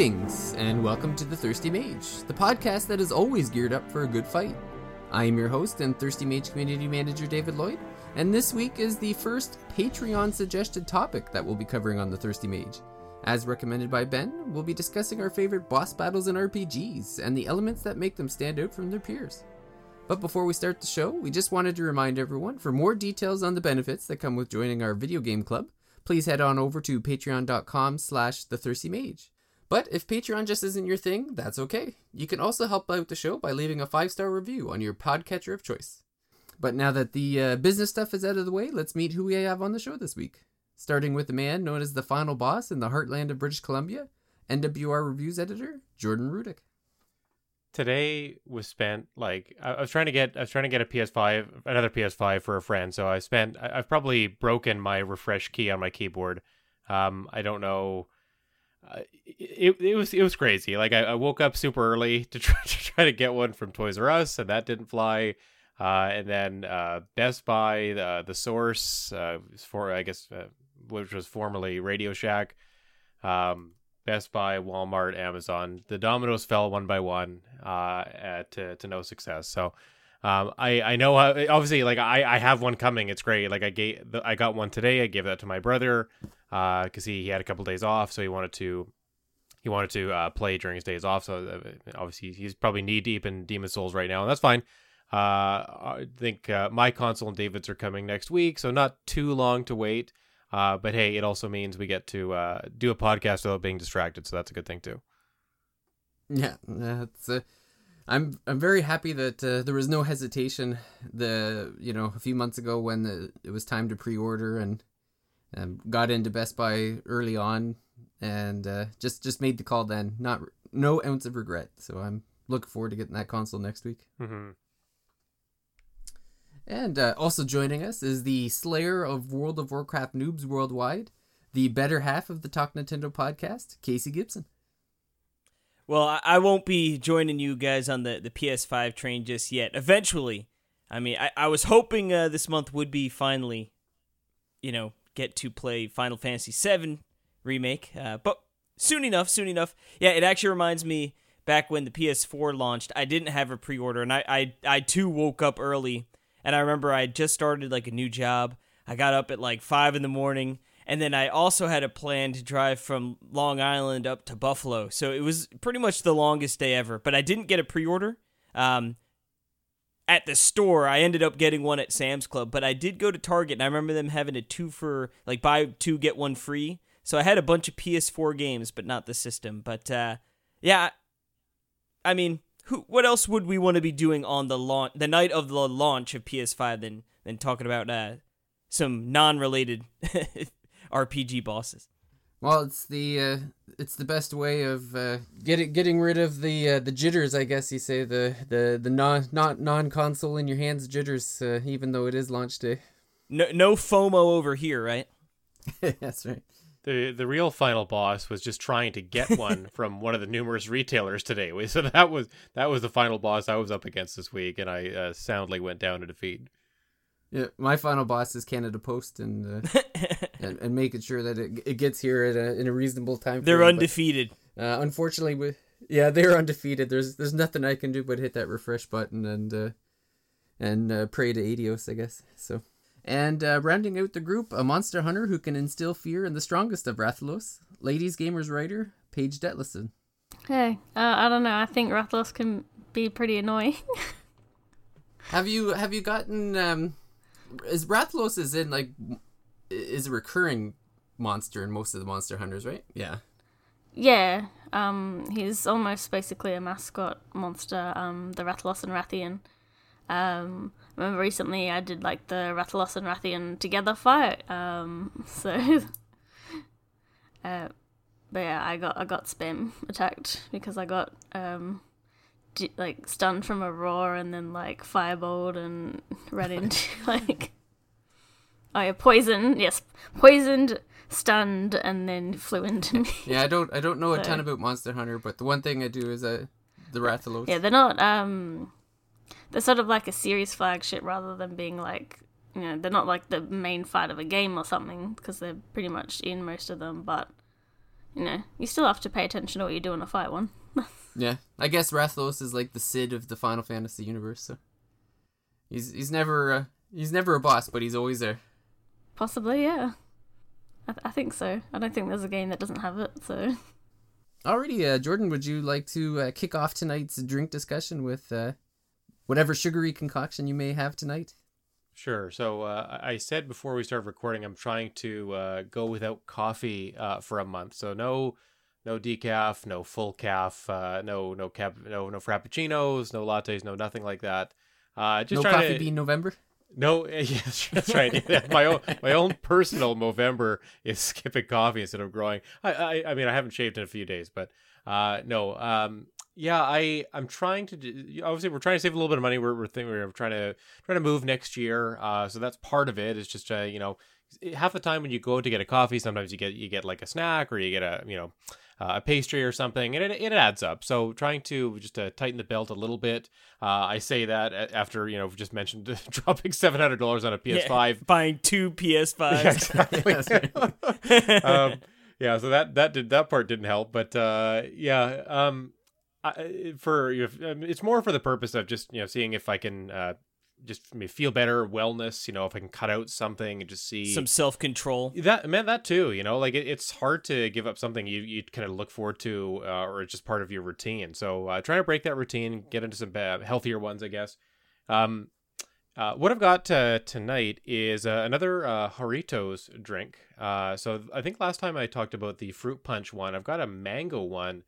Greetings, and welcome to The Thirsty Mage, the podcast that is always geared up for a good fight. I am your host and Thirsty Mage Community Manager David Lloyd, and this week is the first Patreon suggested topic that we'll be covering on The Thirsty Mage. As recommended by Ben, we'll be discussing our favorite boss battles in RPGs and the elements that make them stand out from their peers. But before we start the show, we just wanted to remind everyone for more details on the benefits that come with joining our video game club, please head on over to patreon.com slash the thirsty mage. But if Patreon just isn't your thing, that's okay. You can also help out the show by leaving a five star review on your podcatcher of choice. But now that the uh, business stuff is out of the way, let's meet who we have on the show this week. Starting with the man known as the final boss in the heartland of British Columbia, NWR Reviews editor, Jordan Rudek. Today was spent like I, I was trying to get I was trying to get a PS5 another PS5 for a friend so I spent I, I've probably broken my refresh key on my keyboard um I don't know uh, it, it was it was crazy. Like I, I, woke up super early to try to try to get one from Toys R Us, and that didn't fly. Uh, and then uh, Best Buy, the the Source, uh, for I guess uh, which was formerly Radio Shack, um, Best Buy, Walmart, Amazon. The dominoes fell one by one uh, to to no success. So. Um, I I know how, obviously like I I have one coming. It's great. Like I gave I got one today. I gave that to my brother because uh, he, he had a couple days off, so he wanted to he wanted to uh, play during his days off. So uh, obviously he's probably knee deep in Demon Souls right now, and that's fine. Uh, I think uh, my console and David's are coming next week, so not too long to wait. Uh, but hey, it also means we get to uh, do a podcast without being distracted, so that's a good thing too. Yeah, that's. Uh, I'm I'm very happy that uh, there was no hesitation. The you know a few months ago when the, it was time to pre-order and um, got into Best Buy early on, and uh, just just made the call then. Not no ounce of regret. So I'm looking forward to getting that console next week. Mm-hmm. And uh, also joining us is the Slayer of World of Warcraft noobs worldwide, the better half of the Talk Nintendo podcast, Casey Gibson. Well, I won't be joining you guys on the, the PS5 train just yet. Eventually, I mean, I, I was hoping uh, this month would be finally, you know, get to play Final Fantasy VII remake. Uh, but soon enough, soon enough. Yeah, it actually reminds me back when the PS4 launched, I didn't have a pre-order, and I I, I too woke up early, and I remember I just started like a new job. I got up at like five in the morning, and then I also had a plan to drive from Long Island up to Buffalo. So it was pretty much the longest day ever. But I didn't get a pre-order. Um, at the store. I ended up getting one at Sam's Club, but I did go to Target and I remember them having a two for like buy two get one free. So I had a bunch of PS4 games, but not the system. But uh, yeah, I mean, who? What else would we want to be doing on the launch, the night of the launch of PS5, than than talking about uh, some non-related RPG bosses? Well, it's the uh, it's the best way of uh, getting getting rid of the uh, the jitters, I guess you say the the the non not non console in your hands jitters, uh, even though it is launch day. No no FOMO over here, right? That's right. The the real final boss was just trying to get one from one of the numerous retailers today. So that was that was the final boss I was up against this week, and I uh, soundly went down to defeat. Yeah, my final boss is Canada Post and uh, and, and, making sure that it, it gets here at a, in a reasonable time. They're undefeated. But, uh, unfortunately, with yeah, they're undefeated. There's there's nothing I can do but hit that refresh button and uh, and uh, pray to Adios, I guess. So and uh, rounding out the group, a monster hunter who can instill fear in the strongest of Rathalos, ladies gamers writer Paige Detlefson. Hey, uh, I don't know. I think Rathalos can be pretty annoying. have you have you gotten um is Rathalos is in like is a recurring monster in most of the monster hunters, right? Yeah. Yeah. Um he's almost basically a mascot monster, um, the Rathalos and Rathian. Um I remember recently I did like the Rathalos and Rathian together fight. Um so uh but yeah, I got I got spam attacked because I got um like stunned from a roar and then like firebolt and ran into like oh yeah poison yes poisoned stunned and then flew into me yeah i don't i don't know so. a ton about monster hunter but the one thing i do is uh the rathalos yeah they're not um they're sort of like a series flagship rather than being like you know they're not like the main fight of a game or something because they're pretty much in most of them but you know, you still have to pay attention to what you do in a fight one. Yeah, I guess Rathalos is like the Cid of the Final Fantasy universe. So he's he's never uh, he's never a boss, but he's always there. Possibly, yeah. I, th- I think so. I don't think there's a game that doesn't have it. So Alrighty, uh, Jordan, would you like to uh, kick off tonight's drink discussion with uh, whatever sugary concoction you may have tonight? Sure. So uh, I said before we started recording, I'm trying to uh, go without coffee uh, for a month. So no, no decaf, no full calf, uh, no no cap, no no frappuccinos, no lattes, no nothing like that. Uh, just no coffee to, bean November. No, yes, that's right. My own my own personal Movember is skipping coffee instead of growing. I, I I mean I haven't shaved in a few days, but uh no um yeah I I'm trying to do, obviously we're trying to save a little bit of money. We're we're, thinking, we're trying to trying to move next year. Uh, so that's part of it. it. Is just uh you know half the time when you go to get a coffee, sometimes you get you get like a snack or you get a you know uh, a pastry or something, and it, it adds up. So trying to just uh, tighten the belt a little bit. Uh, I say that after you know just mentioned dropping seven hundred dollars on a PS5. Yeah, buying two PS5s. Yeah, exactly. Um, yeah, so that that did that part didn't help, but uh, yeah, um, I, for um, it's more for the purpose of just you know seeing if I can uh, just maybe feel better, wellness. You know, if I can cut out something and just see Some self control. that man that too you know like it, it's hard to give up something you you kind of look forward to uh, or it's just part of your routine so uh, trying to break that routine get into some uh, healthier ones i guess um uh, what I've got uh, tonight is uh, another uh, Jarritos drink. Uh, so I think last time I talked about the fruit punch one. I've got a mango one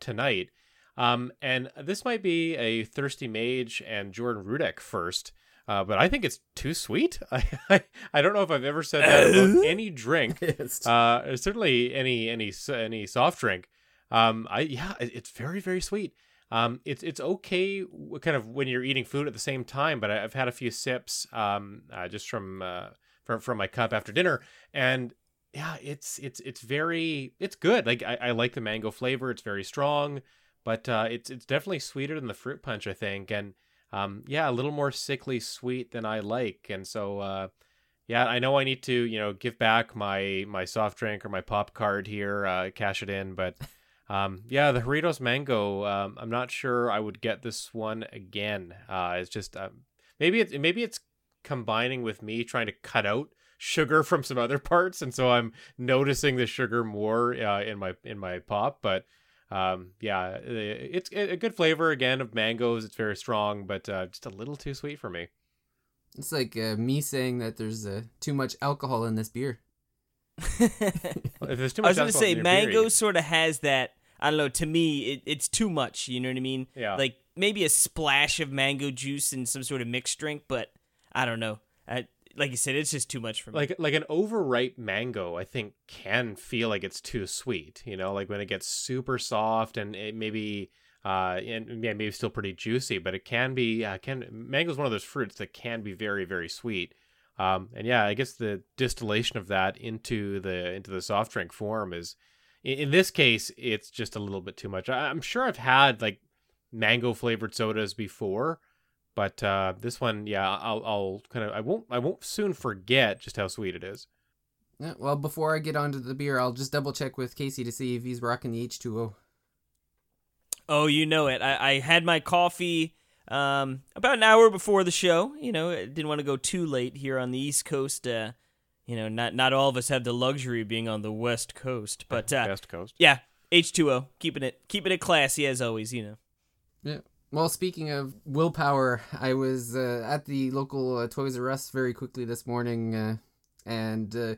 tonight. Um, and this might be a thirsty mage and Jordan Rudek first. Uh, but I think it's too sweet. I, I I don't know if I've ever said that about any drink. Uh, certainly any any any soft drink. Um, I yeah, it's very very sweet. Um, it's it's okay, kind of when you're eating food at the same time. But I've had a few sips, um, uh, just from uh, from from my cup after dinner, and yeah, it's it's it's very it's good. Like I, I like the mango flavor. It's very strong, but uh, it's it's definitely sweeter than the fruit punch, I think, and um, yeah, a little more sickly sweet than I like, and so uh, yeah, I know I need to you know give back my my soft drink or my pop card here, uh, cash it in, but um, yeah, the Jarritos Mango. Um, I'm not sure I would get this one again. Uh, it's just um, maybe it's maybe it's combining with me trying to cut out sugar from some other parts, and so I'm noticing the sugar more uh, in my in my pop. But um, yeah, it's a good flavor again of mangoes. It's very strong, but uh, just a little too sweet for me. It's like uh, me saying that there's uh, too much alcohol in this beer. If there's too I was gonna say in your beer, mango sort of has that. I don't know. To me, it, it's too much. You know what I mean? Yeah. Like maybe a splash of mango juice in some sort of mixed drink, but I don't know. I, like you said, it's just too much for me. like like an overripe mango i think can feel like it's too sweet you know like when it gets super soft and it maybe uh and yeah, maybe still pretty juicy but it can be uh, can mango is one of those fruits that can be very very sweet um and yeah i guess the distillation of that into the into the soft drink form is in, in this case it's just a little bit too much I, i'm sure i've had like mango flavored sodas before but uh, this one, yeah, I'll, I'll kind of, I won't, I won't soon forget just how sweet it is. Yeah, well, before I get onto the beer, I'll just double check with Casey to see if he's rocking the H2O. Oh, you know it. I, I had my coffee um, about an hour before the show. You know, I didn't want to go too late here on the East Coast. Uh, you know, not not all of us have the luxury of being on the West Coast, but uh, Best Coast. yeah, H two O, keeping it keeping it classy as always. You know. Yeah. Well, speaking of willpower, I was uh, at the local uh, Toys R Us very quickly this morning, uh, and uh,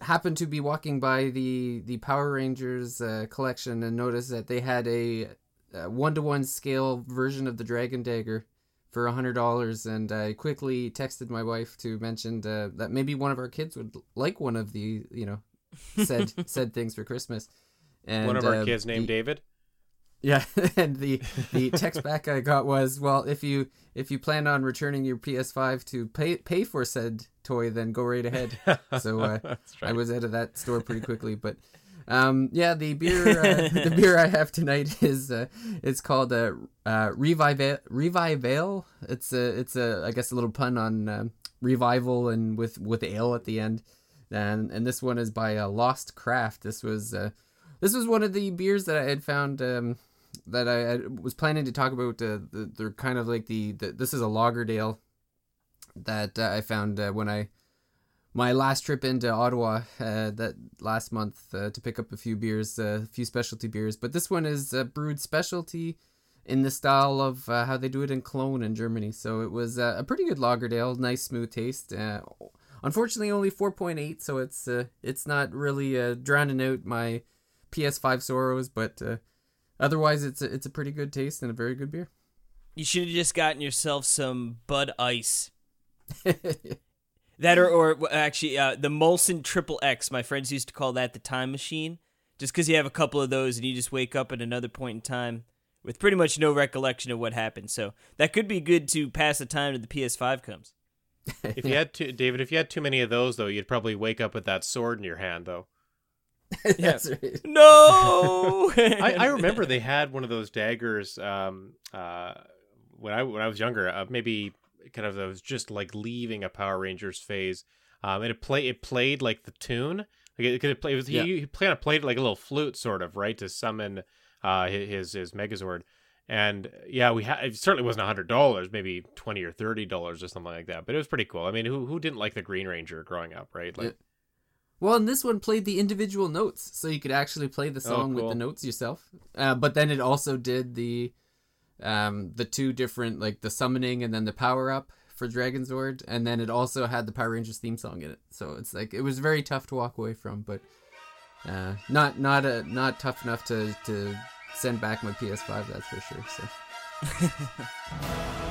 happened to be walking by the the Power Rangers uh, collection and noticed that they had a one to one scale version of the Dragon Dagger for a hundred dollars, and I quickly texted my wife to mention uh, that maybe one of our kids would like one of the you know said said things for Christmas. And, One of our kids named the- David. Yeah, and the the text back I got was, well, if you if you plan on returning your PS5 to pay pay for said toy, then go right ahead. So uh, That's I was out of that store pretty quickly, but um, yeah, the beer uh, the beer I have tonight is uh, it's called uh, uh, Revival Revival. It's a it's a I guess a little pun on um, revival and with with ale at the end, and and this one is by uh, Lost Craft. This was uh, this was one of the beers that I had found um, that I, I was planning to talk about. Uh, the, they're kind of like the, the this is a Lagerdale that uh, I found uh, when I my last trip into Ottawa uh, that last month uh, to pick up a few beers, uh, a few specialty beers. But this one is uh, brewed specialty in the style of how they do it in Cologne in Germany. So it was a pretty good Lagerdale, nice smooth taste. Unfortunately, only four point eight, so it's it's not really drowning out my PS5 sorrows, but otherwise it's a, it's a pretty good taste and a very good beer. You should have just gotten yourself some Bud Ice. That or, or actually, uh, the Molson Triple X. My friends used to call that the time machine, just because you have a couple of those and you just wake up at another point in time with pretty much no recollection of what happened. So that could be good to pass the time till the PS5 comes. If you had too, David, if you had too many of those though, you'd probably wake up with that sword in your hand though. That's right. No, I, I remember they had one of those daggers um, uh, when I when I was younger. Uh, maybe kind of that was just like leaving a Power Rangers phase. Um, and it play it played like the tune. Like it, it, play, it was Yeah. he, he kind of played like a little flute, sort of right to summon uh, his his Megazord. And yeah, we had it certainly wasn't a hundred dollars, maybe twenty or thirty dollars or something like that. But it was pretty cool. I mean, who who didn't like the Green Ranger growing up, right? Like, Well, and this one played the individual notes, so you could actually play the song with cool. the notes yourself. Uh, but then it also did the um, the two different, like the summoning and then the power up for Dragonzord, and then it also had the Power Rangers theme song in it. So it's like it was very tough to walk away from, but uh, not not a not tough enough to to send back my PS5. That's for sure. So.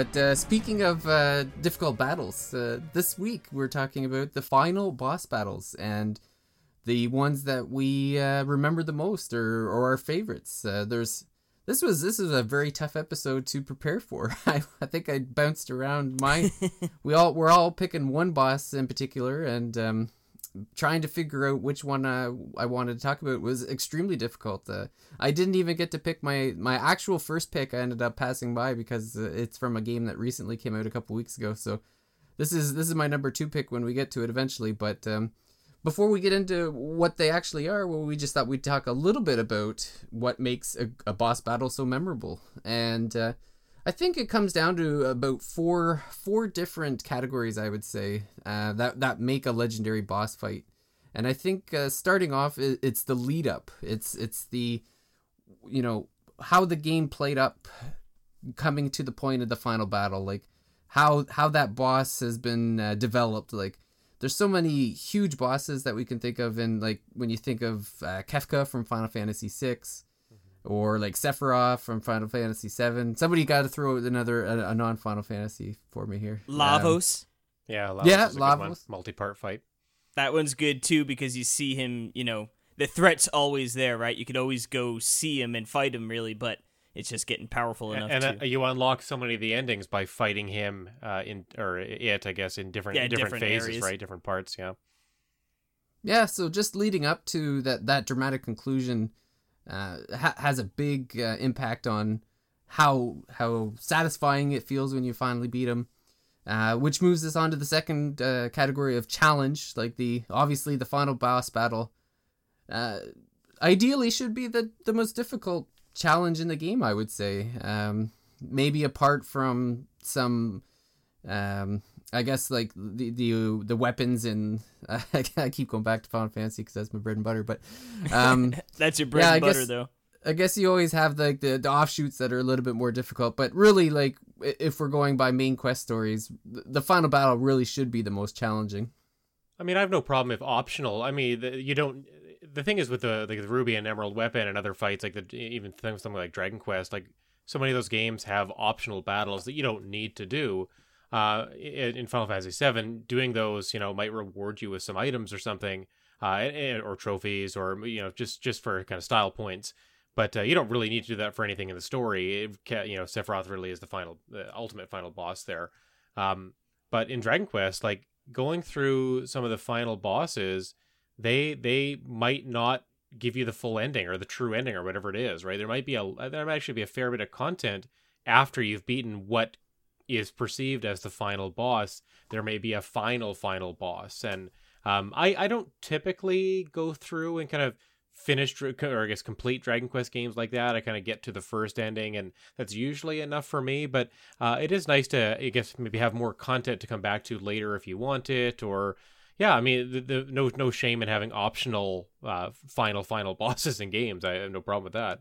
But uh, speaking of uh, difficult battles, uh, this week we're talking about the final boss battles and the ones that we uh, remember the most or, or our favorites. Uh, there's this was this was a very tough episode to prepare for. I, I think I bounced around my. we all we're all picking one boss in particular and um, trying to figure out which one uh, I wanted to talk about was extremely difficult. Uh, I didn't even get to pick my my actual first pick. I ended up passing by because uh, it's from a game that recently came out a couple weeks ago. So this is this is my number two pick when we get to it eventually. But um, before we get into what they actually are, well, we just thought we'd talk a little bit about what makes a, a boss battle so memorable. And uh, I think it comes down to about four four different categories. I would say uh, that that make a legendary boss fight. And I think uh, starting off, it's the lead up. It's it's the you know how the game played up, coming to the point of the final battle. Like how how that boss has been uh, developed. Like there's so many huge bosses that we can think of, and like when you think of uh, Kefka from Final Fantasy VI, or like Sephiroth from Final Fantasy VII. Somebody got to throw another a, a non Final Fantasy for me here. Um, Lavos. yeah, Lavos Yeah, is a good one. Lavos. multi-part fight. That one's good too because you see him, you know, the threat's always there, right? You could always go see him and fight him, really, but it's just getting powerful enough and to. uh, you unlock so many of the endings by fighting him uh, in or it, I guess, in different Yeah, different, different phases, areas. right? Different parts. Yeah. Yeah, so just leading up to that that dramatic conclusion uh, ha- has a big uh, impact on how how satisfying it feels when you finally beat him. Uh, which moves us on to the second uh, category of challenge, like the obviously the final boss battle. Uh, ideally, should be the the most difficult challenge in the game, I would say. Um, maybe apart from some um i guess like the the the weapons and i keep going back to final fantasy because that's my bread and butter but um That's your bread Yeah, and I butter, guess- though. i guess you always have like the, the offshoots that are a little bit more difficult but really like if we're going by main quest stories the final battle really should be the most challenging I mean, I have no problem if optional. I mean, the, you don't. The thing is with the like the ruby and emerald weapon and other fights, like the even things something like Dragon Quest, like so many of those games have optional battles that you don't need to do. Uh, in, in Final Fantasy VII, doing those, you know, might reward you with some items or something, uh, or trophies, or you know, just just for kind of style points. But uh, you don't really need to do that for anything in the story. It, you know, Sephiroth really is the final, the ultimate final boss there. Um, but in Dragon Quest, like going through some of the final bosses, they they might not give you the full ending or the true ending or whatever it is, right? There might be a there might actually be a fair bit of content after you've beaten what is perceived as the final boss. There may be a final final boss, and um, I I don't typically go through and kind of finish or I guess complete Dragon Quest games like that. I kind of get to the first ending, and that's usually enough for me. But uh, it is nice to I guess maybe have more content to come back to later if you want it, or yeah, I mean, the, the, no no shame in having optional uh, final final bosses in games. I have no problem with that.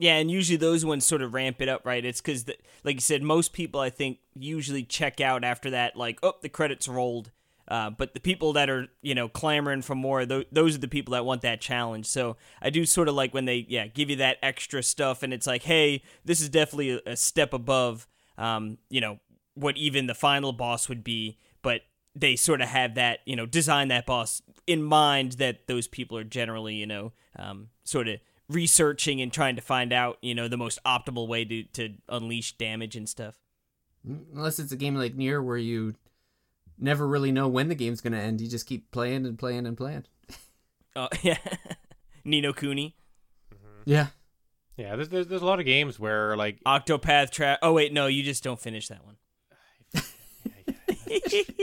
Yeah, and usually those ones sort of ramp it up, right? It's because, like you said, most people I think usually check out after that, like, oh, the credits rolled. Uh, but the people that are, you know, clamoring for more, th- those are the people that want that challenge. So I do sort of like when they, yeah, give you that extra stuff, and it's like, hey, this is definitely a, a step above, um, you know, what even the final boss would be. But they sort of have that, you know, design that boss in mind that those people are generally, you know, um, sort of researching and trying to find out, you know, the most optimal way to, to unleash damage and stuff. Unless it's a game like Nier where you never really know when the game's going to end. You just keep playing and playing and playing. Oh, yeah. Ni no Kuni. Mm-hmm. Yeah. Yeah, there's, there's, there's a lot of games where, like. Octopath Trap. Oh, wait, no, you just don't finish that one.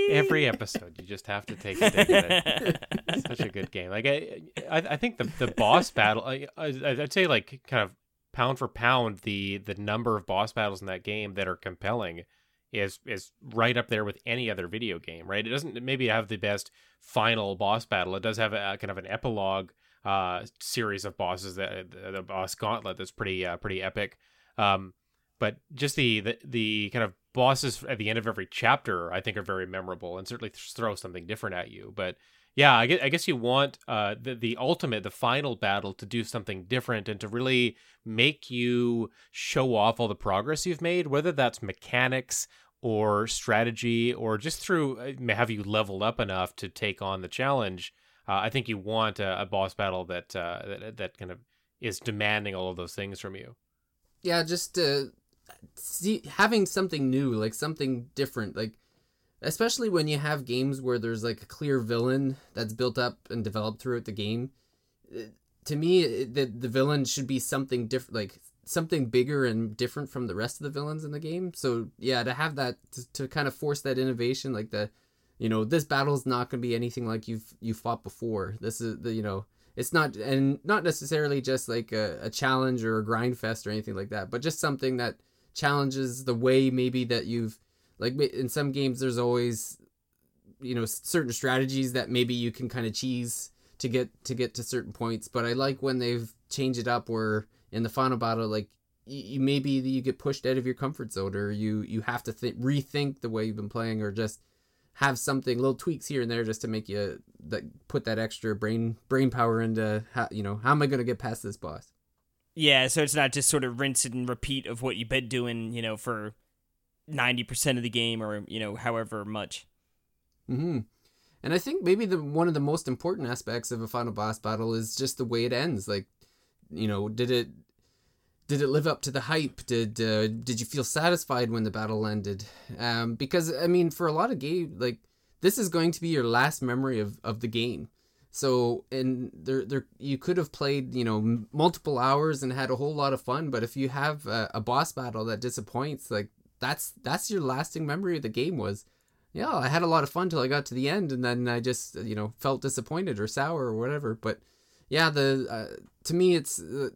Every episode, you just have to take a dig at it. Such a good game. Like I, I, I think the the boss battle. I, I'd say like kind of pound for pound, the the number of boss battles in that game that are compelling is is right up there with any other video game. Right? It doesn't maybe have the best final boss battle. It does have a kind of an epilogue uh, series of bosses that the boss gauntlet that's pretty uh, pretty epic. Um, but just the, the the kind of bosses at the end of every chapter i think are very memorable and certainly throw something different at you. But yeah i guess, I guess you want uh, the, the ultimate the final battle to do something different and to really make you show off all the progress you've made whether that's mechanics or strategy or just through uh, have you leveled up enough to take on the challenge. Uh, i think you want a, a boss battle that, uh, that that kind of is demanding all of those things from you. Yeah just uh see having something new, like something different, like especially when you have games where there's like a clear villain that's built up and developed throughout the game. To me, the the villain should be something different, like something bigger and different from the rest of the villains in the game. So yeah, to have that to, to kind of force that innovation, like the, you know, this battle's not going to be anything like you've you fought before. This is the you know it's not and not necessarily just like a, a challenge or a grind fest or anything like that, but just something that challenges the way maybe that you've like in some games there's always you know certain strategies that maybe you can kind of cheese to get to get to certain points but i like when they've changed it up where in the final battle like you, maybe you get pushed out of your comfort zone or you you have to th- rethink the way you've been playing or just have something little tweaks here and there just to make you that put that extra brain brain power into how you know how am i going to get past this boss yeah, so it's not just sort of rinse and repeat of what you've been doing, you know, for 90% of the game or, you know, however much. Mhm. And I think maybe the one of the most important aspects of a final boss battle is just the way it ends. Like, you know, did it did it live up to the hype? Did uh, did you feel satisfied when the battle ended? Um, because I mean, for a lot of game, like this is going to be your last memory of, of the game. So and there there you could have played you know multiple hours and had a whole lot of fun, but if you have a, a boss battle that disappoints, like that's that's your lasting memory of the game was, yeah, I had a lot of fun till I got to the end, and then I just you know felt disappointed or sour or whatever. But yeah, the uh, to me it's uh,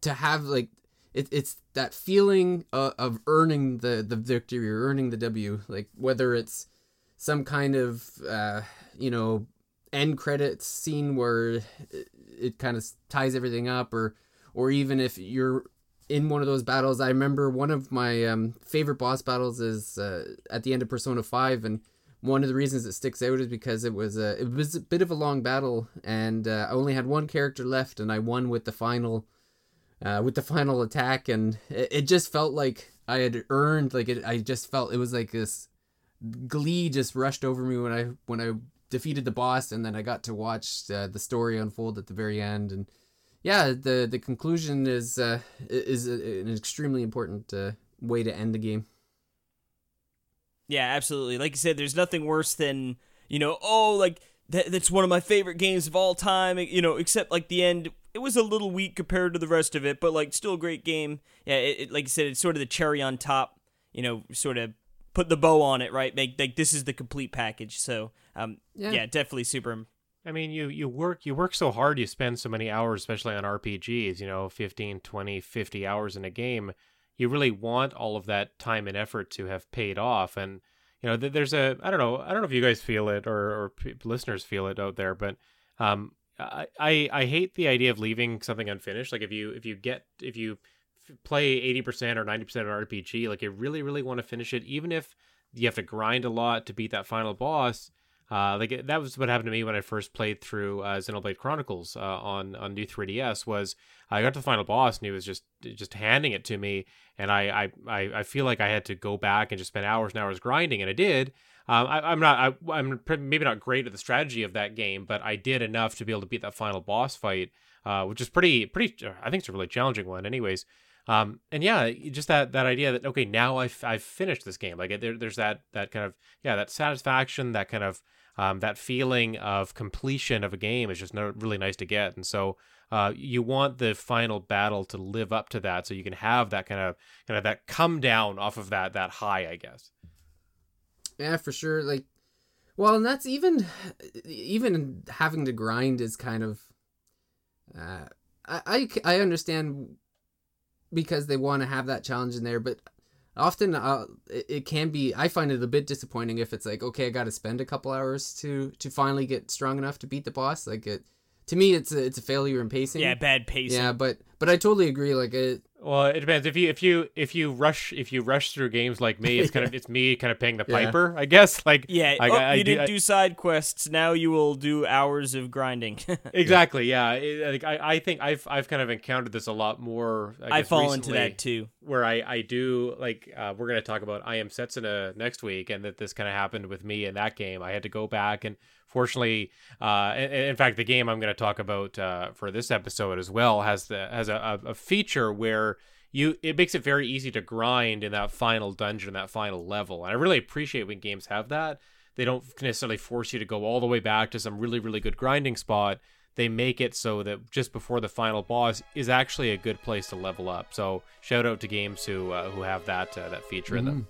to have like it, it's that feeling of, of earning the the victory or earning the W, like whether it's some kind of uh, you know end credits scene where it, it kind of ties everything up or or even if you're in one of those battles i remember one of my um, favorite boss battles is uh, at the end of persona 5 and one of the reasons it sticks out is because it was a it was a bit of a long battle and uh, i only had one character left and i won with the final uh, with the final attack, and it, it just felt like I had earned like it. I just felt it was like this glee just rushed over me when I when I defeated the boss, and then I got to watch uh, the story unfold at the very end, and yeah, the the conclusion is uh, is an extremely important uh, way to end the game. Yeah, absolutely. Like you said, there's nothing worse than you know, oh, like that, that's one of my favorite games of all time. You know, except like the end, it was a little weak compared to the rest of it, but like still a great game. Yeah, it, it, like you said, it's sort of the cherry on top. You know, sort of put the bow on it, right? Make like this is the complete package. So, um, yeah, yeah definitely super. I mean, you you work you work so hard, you spend so many hours, especially on RPGs. You know, 15, 20, 50 hours in a game. You really want all of that time and effort to have paid off, and you know, there's a I don't know I don't know if you guys feel it or or listeners feel it out there, but um, I, I I hate the idea of leaving something unfinished. Like if you if you get if you play 80% or 90% of an RPG, like you really really want to finish it, even if you have to grind a lot to beat that final boss. Uh, like that was what happened to me when I first played through uh, Xenoblade Chronicles uh, on on new 3DS. Was I got to the final boss and he was just just handing it to me, and I I I feel like I had to go back and just spend hours and hours grinding, and I did. Um, I, am not I, am maybe not great at the strategy of that game, but I did enough to be able to beat that final boss fight, uh, which is pretty pretty. I think it's a really challenging one, anyways. Um, and yeah, just that that idea that okay, now I've I've finished this game. Like there, there's that that kind of yeah that satisfaction, that kind of um, that feeling of completion of a game is just no, really nice to get. And so uh, you want the final battle to live up to that, so you can have that kind of kind of that come down off of that that high, I guess. Yeah, for sure. Like, well, and that's even even having to grind is kind of. Uh, I, I, I understand because they want to have that challenge in there, but often uh, it, it, can be i find it a bit disappointing if it's like okay i gotta spend a couple hours to to finally get strong enough to beat the boss like it to me it's a, it's a failure in pacing. Yeah bad pacing. Yeah but but i totally agree like it well, it depends. If you if you if you rush if you rush through games like me, it's kind of it's me kind of paying the piper, I guess. Like yeah, I, oh, I, I you do, didn't do side quests. Now you will do hours of grinding. exactly. Yeah. It, I I think I've I've kind of encountered this a lot more. I, I fall into that too. Where I I do like uh, we're gonna talk about I am Setsuna next week, and that this kind of happened with me in that game. I had to go back and fortunately uh, in, fact the game i'm going to talk about uh, for this episode as well has the has a, a feature where you it makes it very easy to grind in that final dungeon that final level. And i really appreciate when games have that. They don't necessarily force you to go all the way back to some really really good grinding spot. They make it so that just before the final boss is actually a good place to level up. So shout out to games who uh, who have that uh, that feature mm-hmm. in them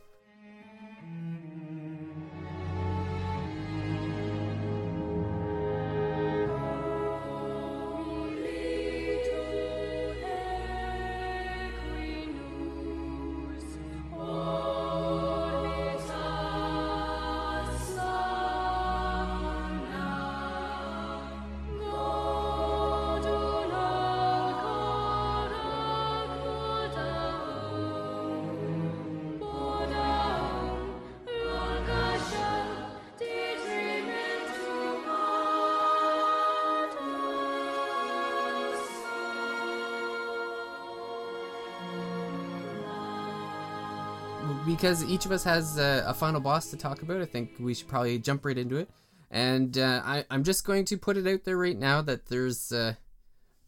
because each of us has a, a, final boss to talk about, I think we should probably jump right into it. And uh, I, I'm just going to put it out there right now that there's uh,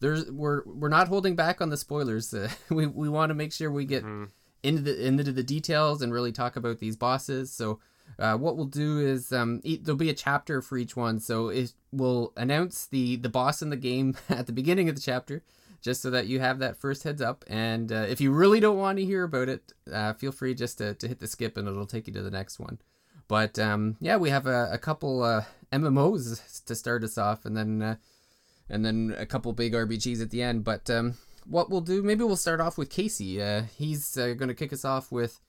there's we're we're not holding back on the spoilers. Uh, we we want to make sure we get mm-hmm. into the into the details and really talk about these bosses. So uh, what we'll do is um, there'll be a chapter for each one. So it will announce the the boss in the game at the beginning of the chapter just so that you have that first heads up. And uh, if you really don't want to hear about it, uh, feel free just to, to hit the skip and it'll take you to the next one. But um, yeah, we have a, a couple uh, MMOs to start us off, and then uh, and then a couple big RPGs at the end. But um, what we'll do, maybe we'll start off with Casey. Uh, he's uh, going to kick us off with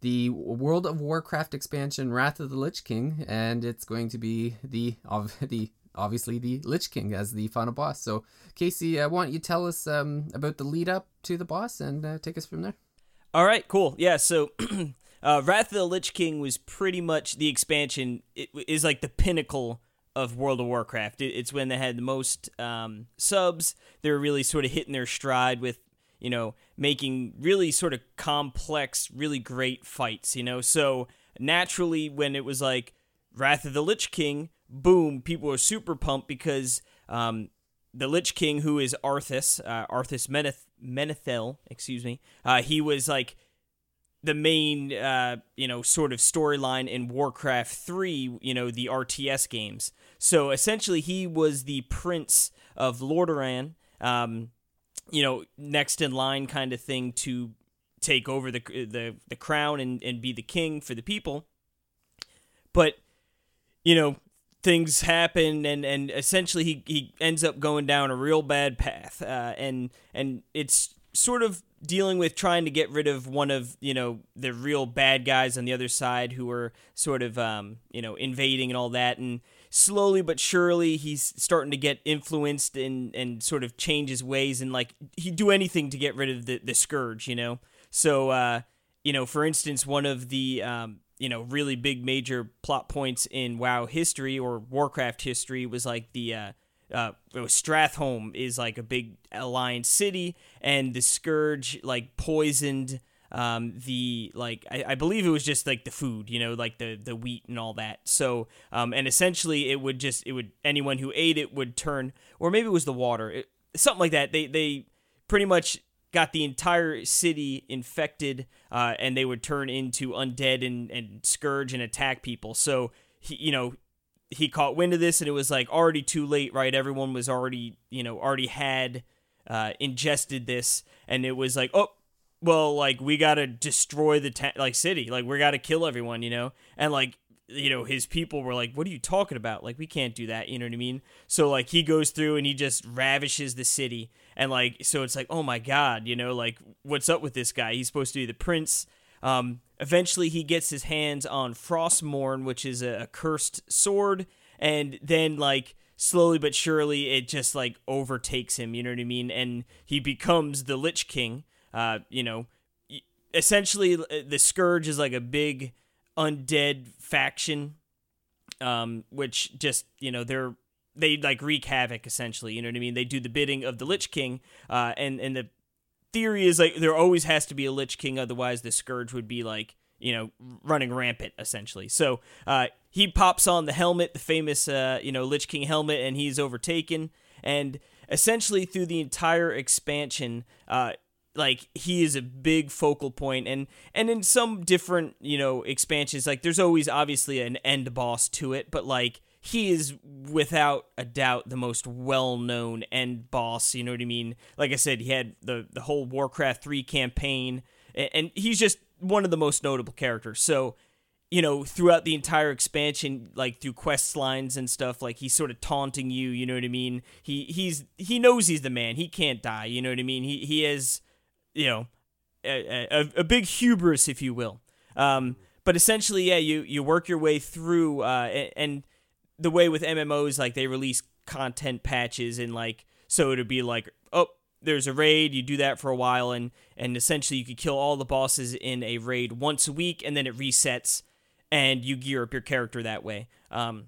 the World of Warcraft expansion, Wrath of the Lich King, and it's going to be the of the obviously the Lich King as the final boss. So, Casey, uh, why don't you tell us um, about the lead up to the boss and uh, take us from there? All right, cool. Yeah, so uh, Wrath of the Lich King was pretty much the expansion. It is like the pinnacle of World of Warcraft. It, it's when they had the most um, subs. They were really sort of hitting their stride with you know, making really sort of complex, really great fights, you know. So naturally, when it was like Wrath of the Lich King, boom, people are super pumped because um, the Lich King, who is Arthas, uh, Arthas Meneth- Menethil, excuse me, uh, he was like the main, uh, you know, sort of storyline in Warcraft 3, you know, the RTS games. So essentially, he was the prince of Lordaeron, um, you know, next in line kind of thing to take over the the, the crown and, and be the king for the people. But, you know, things happen and and essentially he, he ends up going down a real bad path uh, and and it's sort of dealing with trying to get rid of one of you know the real bad guys on the other side who are sort of um, you know invading and all that and slowly but surely he's starting to get influenced and and sort of change his ways and like he'd do anything to get rid of the the scourge you know? So uh you know for instance one of the um you know really big major plot points in WoW history or Warcraft history was like the uh, uh, Stratholme is like a big alliance city, and the scourge like poisoned um, the like I, I believe it was just like the food, you know, like the the wheat and all that. So um, and essentially it would just it would anyone who ate it would turn, or maybe it was the water, it, something like that. They they pretty much got the entire city infected, uh, and they would turn into undead and, and scourge and attack people. So he, you know, he caught wind of this, and it was like already too late, right? Everyone was already, you know, already had uh, ingested this, and it was like, oh, well, like we gotta destroy the ta- like city, like we gotta kill everyone, you know, and like you know his people were like what are you talking about? Like we can't do that you know what i mean? So like he goes through and he just ravishes the city and like so it's like oh my god you know like what's up with this guy? He's supposed to be the prince. Um eventually he gets his hands on frostmourne which is a, a cursed sword. And then like slowly but surely it just like overtakes him you know what i mean? And he becomes the lich king. Uh you know essentially the scourge is like a big undead faction. Um which just you know they're they like wreak havoc essentially you know what i mean? They do the bidding of the lich king uh and and the theory is like there always has to be a lich king otherwise the scourge would be like you know running rampant essentially. So uh he pops on the helmet the famous uh you know lich king helmet and he's overtaken. And essentially through the entire expansion uh like he is a big focal point. And and in some different you know expansions like there's always obviously an end boss to it. But like he is without a doubt the most well-known end boss you know what i mean? Like i said he had the the whole warcraft 3 campaign and, and he's just one of the most notable characters. So you know throughout the entire expansion like through quest lines and stuff like he's sort of taunting you you know what i mean? He he's he knows he's the man. He can't die you know what i mean? He he is you know, a, a, a big hubris, if you will. Um, but essentially, yeah, you you work your way through, uh, and the way with MMOs, like they release content patches, and like so it'd be like, oh, there's a raid, you do that for a while, and and essentially you could kill all the bosses in a raid once a week, and then it resets, and you gear up your character that way. Um,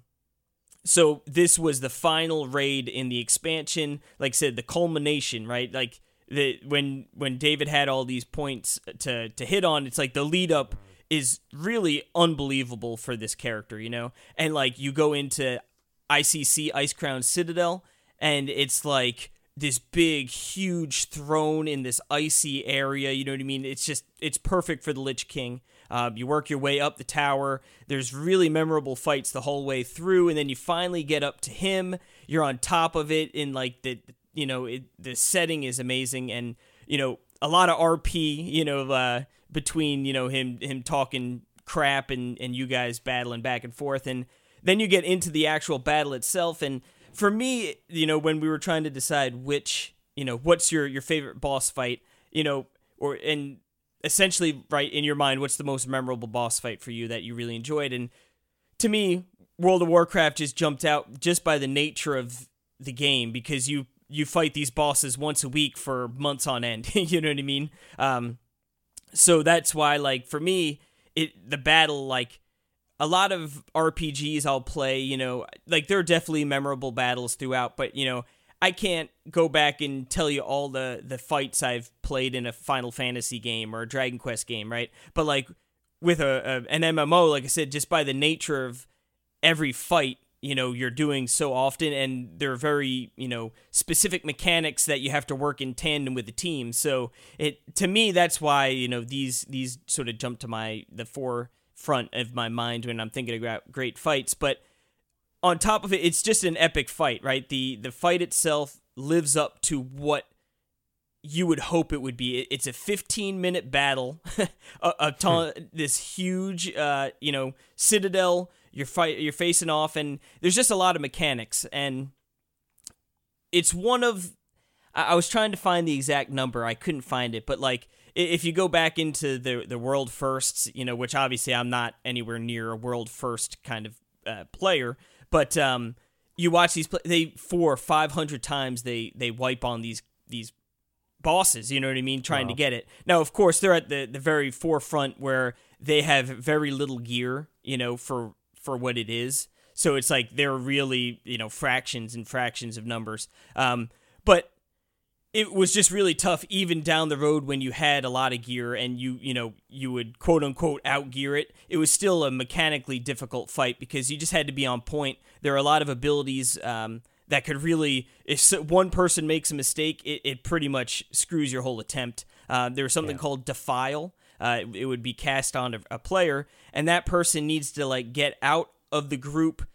so this was the final raid in the expansion, like I said, the culmination, right? Like that when when David had all these points to to hit on, it's like the lead up is really unbelievable for this character, you know? And like you go into ICC Ice Crown Citadel and it's like this big huge throne in this icy area, you know what I mean? It's just it's perfect for the Lich King. Uh, you work your way up the tower. There's really memorable fights the whole way through, and then you finally get up to him. You're on top of it in like the you know it, the setting is amazing and you know a lot of rp you know uh, between you know him him talking crap and and you guys battling back and forth and then you get into the actual battle itself and for me you know when we were trying to decide which you know what's your your favorite boss fight you know or and essentially right in your mind what's the most memorable boss fight for you that you really enjoyed and to me world of warcraft just jumped out just by the nature of the game because you you fight these bosses once a week for months on end. you know what I mean? Um, so that's why, like, for me, it the battle, like, a lot of RPGs I'll play, you know, like there are definitely memorable battles throughout, but you know, I can't go back and tell you all the the fights I've played in a Final Fantasy game or a Dragon Quest game, right? But like with a, a an MMO, like I said, just by the nature of every fight, you know, you're doing so often, and there are very you know specific mechanics that you have to work in tandem with the team. So it to me, that's why you know these these sort of jump to my the forefront of my mind when I'm thinking about great fights, but on top of it, it's just an epic fight, right? The the fight itself lives up to what you would hope it would be. It's a 15 minute battle, a, a ton, this huge, uh, you know, citadel. You're fight, you're facing off, and there's just a lot of mechanics, and it's one of. I, was trying to find the exact number, I couldn't find it, but like if you go back into the the world firsts, you know, which obviously I'm not anywhere near a world first kind of uh, player, but um, you watch these play- they four or five hundred times they they wipe on these these bosses. You know what I mean? Trying wow. to get it. Now, of course, they're at the the very forefront where they have very little gear. You know, for for what it is. So it's like they're really you know fractions and fractions of numbers. Um, but it was just really tough even down the road when you had a lot of gear and you you know you would quote unquote outgear it it was still a mechanically difficult fight because you just had to be on point there are a lot of abilities um, that could really if one person makes a mistake it, it pretty much screws your whole attempt uh, there was something yeah. called defile uh, it would be cast on a, a player and that person needs to like get out of the group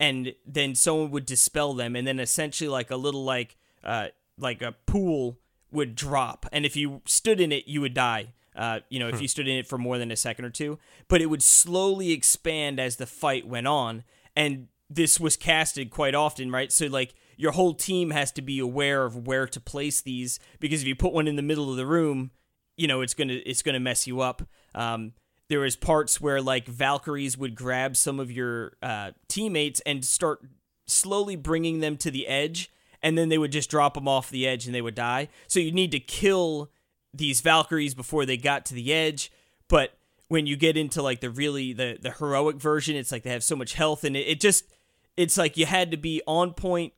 and then someone would dispel them and then essentially like a little like uh, like a pool would drop, and if you stood in it, you would die. Uh, you know, if hmm. you stood in it for more than a second or two, but it would slowly expand as the fight went on, and this was casted quite often, right? So like your whole team has to be aware of where to place these because if you put one in the middle of the room, you know it's gonna it's gonna mess you up. Um, there was parts where like Valkyries would grab some of your uh, teammates and start slowly bringing them to the edge and then they would just drop them off the edge and they would die. So you need to kill these Valkyries before they got to the edge. But when you get into like the really the the heroic version, it's like they have so much health and it, it just it's like you had to be on point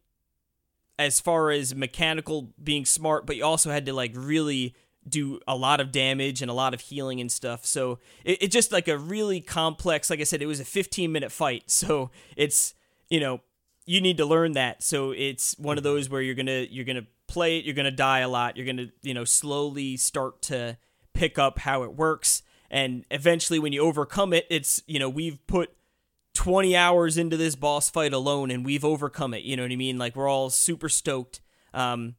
as far as mechanical being smart, but you also had to like really do a lot of damage and a lot of healing and stuff. So it, it just like a really complex, like I said, it was a 15 minute fight. So it's, you know, you need to learn that. So it's one of mm-hmm. those where you're gonna you're gonna play it, you're gonna die a lot, you're gonna you know slowly start to pick up how it works, and eventually when you overcome it, it's you know we've put 20 hours into this boss fight alone and we've overcome it. You know what I mean? Like we're all super stoked. Um,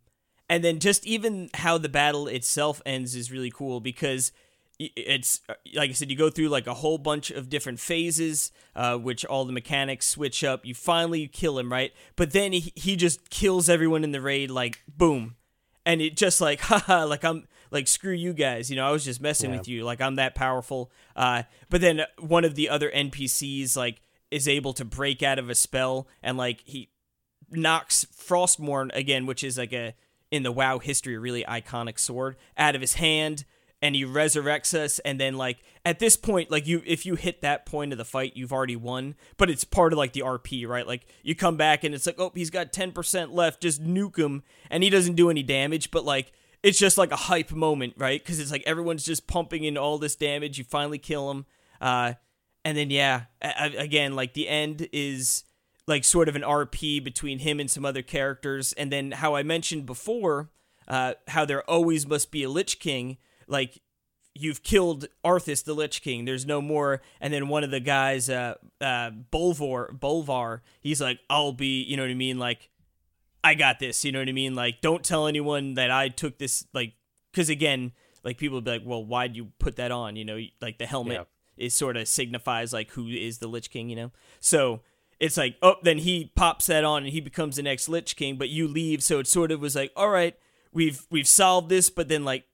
and then just even how the battle itself ends is really cool because it's uh, like I said, you go through like a whole bunch of different phases, uh, which all the mechanics switch up. You finally kill him, right? But then he, he just kills everyone in the raid, like boom, and it just like haha, like I'm like screw you guys, you know, I was just messing yeah. with you, like I'm that powerful. Uh, but then one of the other NPCs like is able to break out of a spell and like he knocks Frostmourne again, which is like a in the WoW history a really iconic sword out of his hand and he resurrects us and then like at this point like you if you hit that point of the fight you've already won but it's part of like the rp right? Like you come back and it's like oh he's got 10% left just nuke him and he doesn't do any damage but like it's just like a hype moment right? Because it's like everyone's just pumping in all this damage you finally kill him uh and then yeah again like the end is like sort of an rp between him and some other characters and then how i mentioned before uh how there always must be a lich king like you've killed Arthas the Lich King. There's no more. And then one of the guys, uh, uh, Bolvar, Bolvar, he's like, I'll be, you know what I mean? Like, I got this. You know what I mean? Like, don't tell anyone that I took this. Like, because again, like people would be like, well, why'd you put that on? You know, like the helmet yeah. is sort of signifies like who is the Lich King. You know, so. It's like, oh, then he pops that on and he becomes the next Lich King, but you leave. So it sort of was like, all right, we've we've solved this, but then like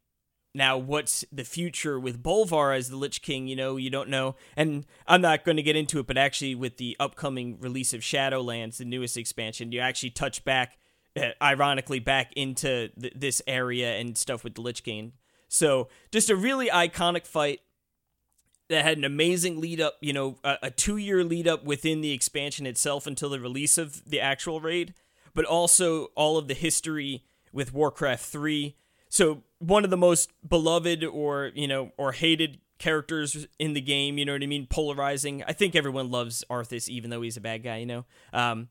now what's the future with Bolvar as the Lich King, you know, you don't know. And I'm not going to get into it, but actually with the upcoming release of Shadowlands, the newest expansion, you actually touch back uh, ironically back into th- this area and stuff with the Lich King. So, just a really iconic fight that had an amazing lead up, you know, a, a 2-year lead up within the expansion itself until the release of the actual raid. but also all of the history with Warcraft 3. So one of the most beloved or, you know, or hated characters in the game, you know what I mean? Polarizing. I think everyone loves Arthas even though he's a bad guy, you know. Um,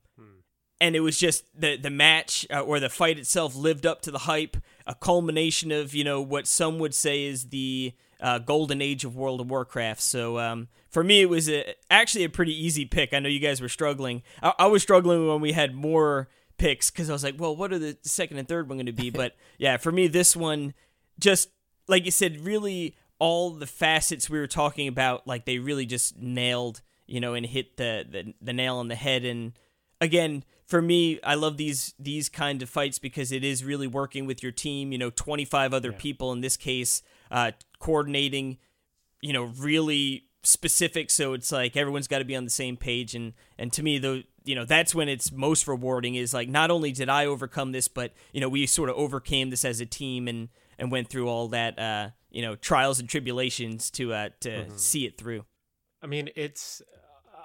and it was just the the match uh, or the fight itself lived up to the hype, a culmination of, you know, what some would say is the uh, golden age of World of Warcraft. So um, for me, it was a, actually a pretty easy pick. I know you guys were struggling. I, I was struggling when we had more picks because I was like, well, what are the second and third one going to be? but yeah, for me, this one just like you said, really all the facets we were talking about, like they really just nailed, you know, and hit the the, the nail on the head. And again, for me, I love these these kind of fights because it is really working with your team. You know, twenty five other Yeah. people in this case, uh, coordinating. You know, really specific. So it's like everyone's got to be on the same page. And and to me, though, you know, that's when it's most rewarding. Is like not only did I overcome this, but you know, we sort of overcame this as a team and and went through all that uh, you know trials and tribulations to uh to see it through. I mean, it's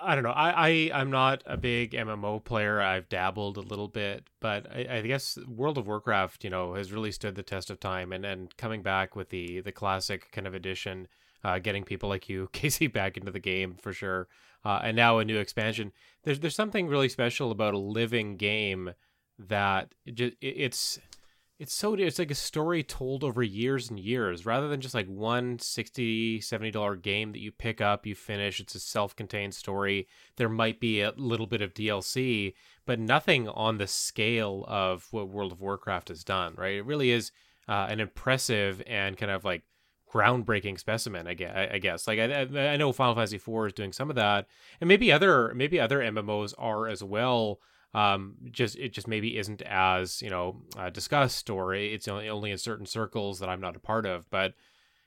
I don't know. I, I I'm not a big MMO player. I've dabbled a little bit, but I, I guess World of Warcraft, you know, has really stood the test of time. And and coming back with the the classic kind of edition, uh, getting people like you, Casey, back into the game for sure. Uh, and now a new expansion. There's there's something really special about a living game that it, it's it's so it's like a story told over years and years rather than just like one 60 70 dollar game that you pick up you finish it's a self-contained story there might be a little bit of dlc but nothing on the scale of what world of warcraft has done right it really is uh, an impressive and kind of like groundbreaking specimen i guess, I guess. like I, I I know final fantasy 4 is doing some of that and maybe other maybe other mmos are as well um just it just maybe isn't as you know uh, discussed or it's only, in certain circles that i'm not a part of. But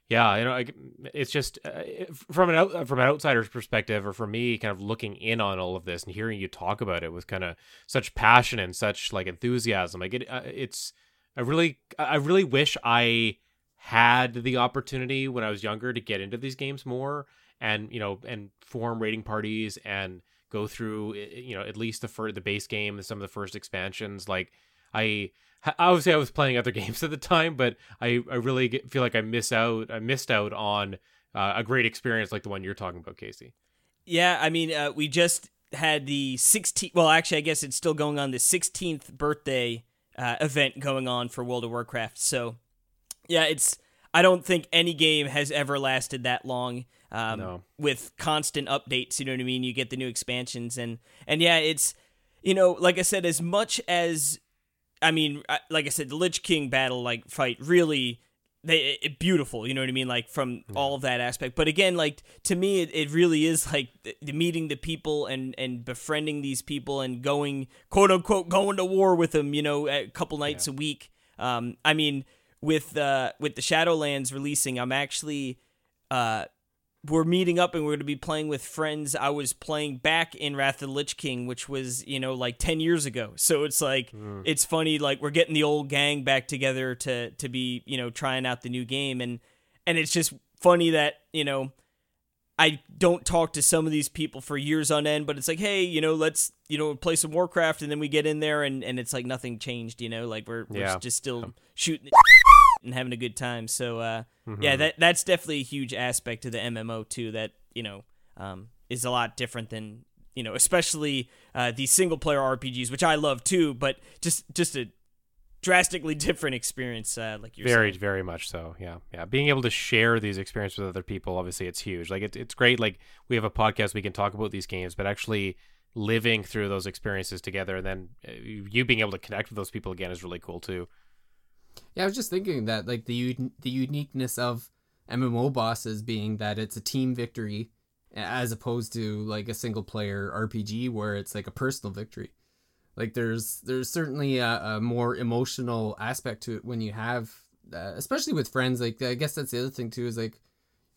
yeah you know it's just uh, from an out, from an outsider's perspective or for me kind of looking in on all of this and hearing you talk about it with kind of such passion and such like enthusiasm like it uh, it's i really i really wish i had the opportunity when i was younger to get into these games more and you know and form raiding parties and go through you know at least the first, the base game and some of the first expansions like i obviously i was playing other games at the time but i i really feel like i miss out i missed out on uh, a great experience like the one you're talking about casey Yeah, I mean, uh, we just had the 16th. Well, actually, I guess it's still going on. The 16th birthday uh, event going on for World of Warcraft. So, yeah, it's. I don't think any game has ever lasted that long. Um, No. With constant updates, you know what I mean. You get the new expansions, and and yeah, it's you know, like I said, as much as I mean, like I said, the Lich King battle like fight really they it, beautiful you know what i mean? Like from all of that aspect. But again like to me it, it really is like the, the meeting the people and and befriending these people and going quote unquote going to war with them you know a couple nights a week. Um i mean with uh with the shadowlands releasing i'm actually uh we're meeting up and we're going to be playing with friends I was playing back in Wrath of the Lich King, which was, you know, like 10 years ago. So it's like, hmm. it's funny, like we're getting the old gang back together to, to be, you know, trying out the new game. And, and it's just funny that, you know, I don't talk to some of these people for years on end, but it's like, hey, you know, let's, you know, play some Warcraft. And then we get in there and, and it's like nothing changed, you know, like we're, we're Yeah. just still shooting and having a good time. So, uh, yeah, that that's definitely a huge aspect to the MMO too. That you know um, is a lot different than you know, especially uh, the single player RPGs, which I love too, but just just a drastically different experience. Uh, like you're very saying. very much so yeah yeah being able to share these experiences with other people obviously it's huge like it's, it's great like we have a podcast we can talk about these games but actually living through those experiences together and then uh, you being able to connect with those people again is really cool too Yeah, I was just thinking that like the un- the uniqueness of MMO bosses being that it's a team victory as opposed to like a single player RPG where it's like a personal victory. Like there's there's certainly a, a more emotional aspect to it when you have, uh, especially with friends. Like I guess that's the other thing too is like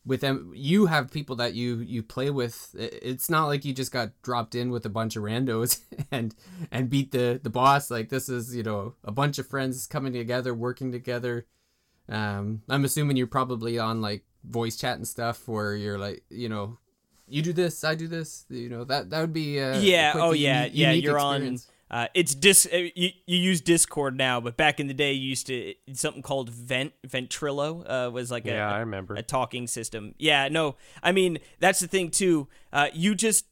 with them you have people that you you play with it's not like you just got dropped in with a bunch of randos and and beat the the boss like this is you know a bunch of friends coming together working together um i'm assuming you're probably on like voice chat and stuff where you're like you know you do this i do this you know that that would be uh, yeah. Oh yeah. uni- yeah. unique You're experience. Uh, it's dis. uh, You, you use Discord now, but back in the day, you used to something called Vent Ventrilo uh, was like a, Yeah, I remember. a talking system. Yeah, no, I mean that's the thing too. Uh, you just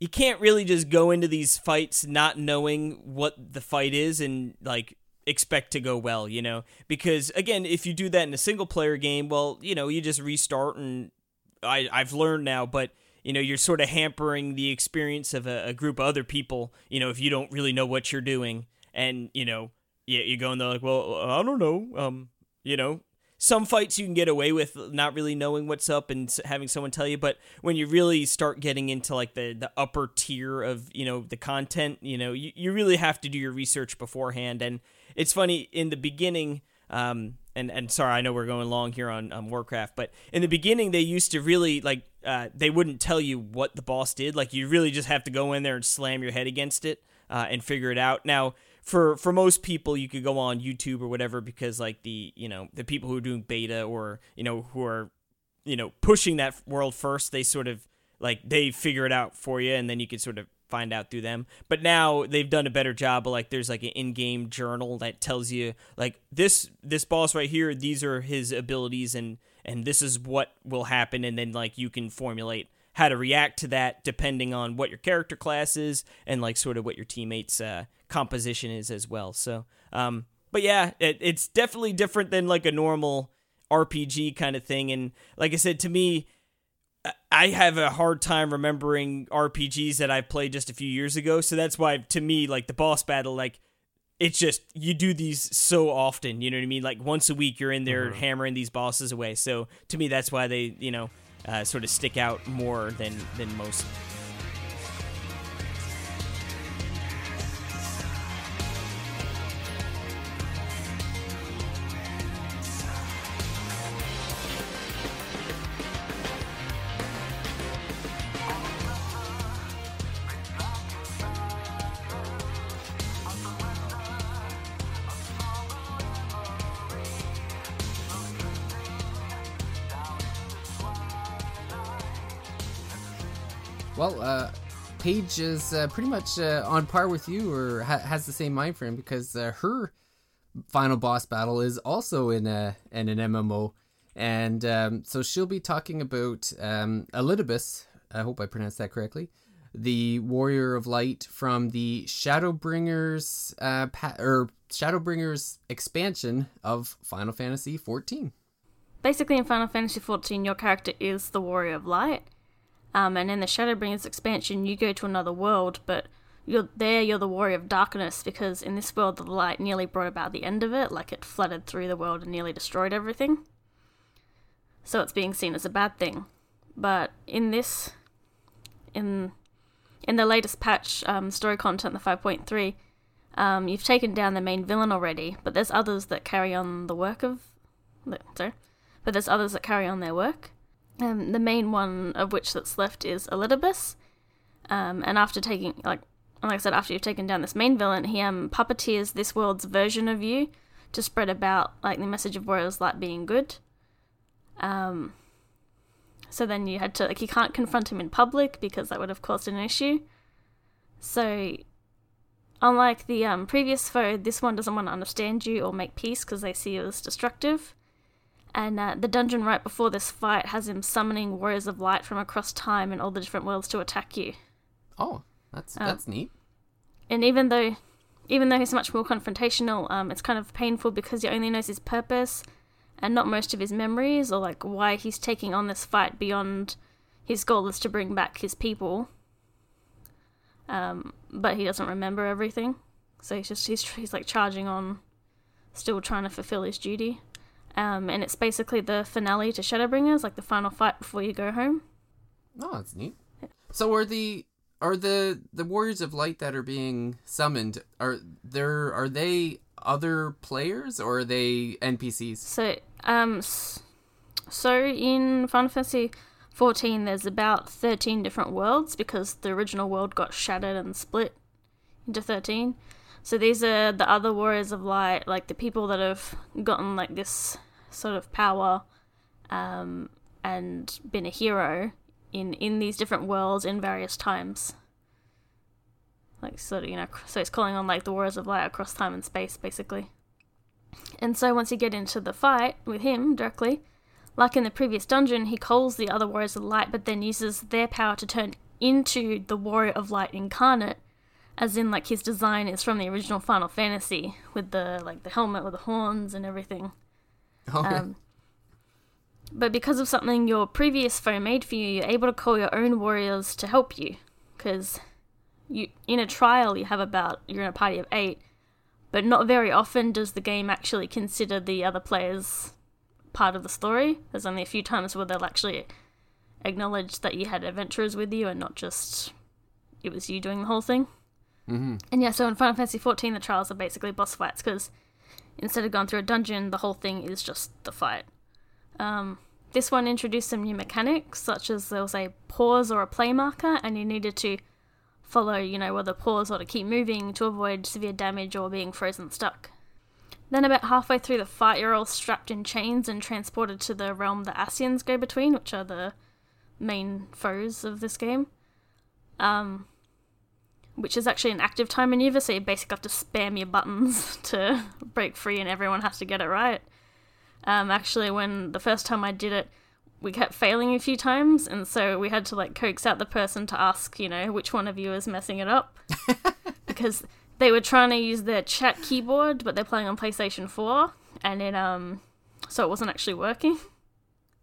you can't really just go into these fights not knowing what the fight is and like expect to go well, you know? Because again, if you do that in a single player game, well, you know, you just restart and I I've learned now, but you know, you're sort of hampering the experience of a, a group of other people, you know, if you don't really know what you're doing and, you know, yeah, you go and they're like, "Well, I don't know." Um, you know, some fights you can get away with not really knowing what's up and having someone tell you but when you really start getting into like the the upper tier of you know the content you know you, you really have to do your research beforehand and it's funny in the beginning um and and sorry i know we're going long here on, on warcraft but in the beginning they used to really like uh, they wouldn't tell you what the boss did. Like you really just have to go in there and slam your head against it uh, and figure it out. Now for for most people you could go on youtube or whatever because like the you know the people who are doing beta or you know who are you know pushing that world first they sort of like they figure it out for you and then you can sort of find out through them. But now they've done a better job of like there's like an in-game journal that tells you like this this boss right here these are his abilities and and this is what will happen and then like you can formulate how to react to that depending on what your character class is and like sort of what your teammates uh composition is as well. So um but yeah it, it's definitely different than like a normal rpg kind of thing and like i said to me I- have a hard time remembering RPGs that I've played just a few years ago, so that's why to me like the boss battle like it's just you do these so often, you know what I mean? Like once a week you're in there hammering these bosses away. So to me that's why they, you know, uh, sort of stick out more than than most. Paige is uh, pretty much uh, on par with you, or ha- has the same mind frame because uh, her final boss battle is also in a in an MMO, and um, so she'll be talking about um, Elidibus. I hope I pronounced that correctly. The warrior of light from the Shadowbringers uh, pa- or Shadowbringers expansion of Final Fantasy XIV. Basically, in Final Fantasy XIV, your character is the Warrior of Light. Um, and in the Shadowbringers expansion, you go to another world, but you're there. You're the Warrior of Darkness because in this world, the light nearly brought about the end of it, like it flooded through the world and nearly destroyed everything. So it's being seen as a bad thing. But in this, in in the latest patch, um, story content, the 5.3, um, you've taken down the main villain already, but there's others that carry on the work of. Sorry, but there's others that carry on their work. Um, the main one of which that's left is Elidibus. Um, and after taking, like, like I said, after you've taken down this main villain, he um, puppeteers this world's version of you to spread about like the message of Warriors like being good. Um, so then you had to like you can't confront him in public because that would have caused an issue. So, unlike the um, previous foe, this one doesn't want to understand you or make peace because they see you as destructive. And uh, the dungeon right before this fight has him summoning warriors of light from across time and all the different worlds to attack you. Oh, that's that's neat. And even though, even though he's much more confrontational, um, it's kind of painful because he only knows his purpose and not most of his memories or like why he's taking on this fight beyond his goal is to bring back his people. Um, but he doesn't remember everything, so he's just he's he's like charging on, still trying to fulfill his duty. Um, and it's basically the finale to Shadowbringers, like the final fight before you go home. Oh, that's neat. So are the are the the warriors of light that are being summoned are there are they other players or are they NPCs? So, um, so in Final Fantasy 14, there's about 13 different worlds because the original world got shattered and split into 13. So these are the other warriors of light, like the people that have gotten like this sort of power, um, and been a hero in in these different worlds in various times. like sort of you know, so it's calling on like the Warriors of Light across time and space, basically. And so once you get into the fight with him directly, like in the previous dungeon, he calls the other Warriors of Light, but then uses their power to turn into the Warrior of Light incarnate, as in like his design is from the original Final Fantasy with the like the helmet with the horns and everything. Okay. Um, but because of something your previous foe made for you, you're able to call your own warriors to help you. Because you, in a trial, you have about you're in a party of eight, but not very often does the game actually consider the other players part of the story. There's only a few times where they'll actually acknowledge that you had adventurers with you and not just it was you doing the whole thing. Hmm And yeah, so in Final Fantasy XIV, the trials are basically boss fights because instead of going through a dungeon, the whole thing is just the fight. Um, this one introduced some new mechanics, such as there was a pause or a play marker, and you needed to follow, you know, whether pause or to keep moving to avoid severe damage or being frozen stuck. Then, about halfway through the fight, you're all strapped in chains and transported to the realm the Ascians go between, which are the main foes of this game. Um, which is actually an active time maneuver, so you basically have to spam your buttons to break free, and everyone has to get it right. Um, actually, when the first time I did it, we kept failing a few times, and so we had to like coax out the person to ask, you know, which one of you is messing it up, because they were trying to use their chat keyboard, but they're playing on PlayStation Four, and it um, so it wasn't actually working.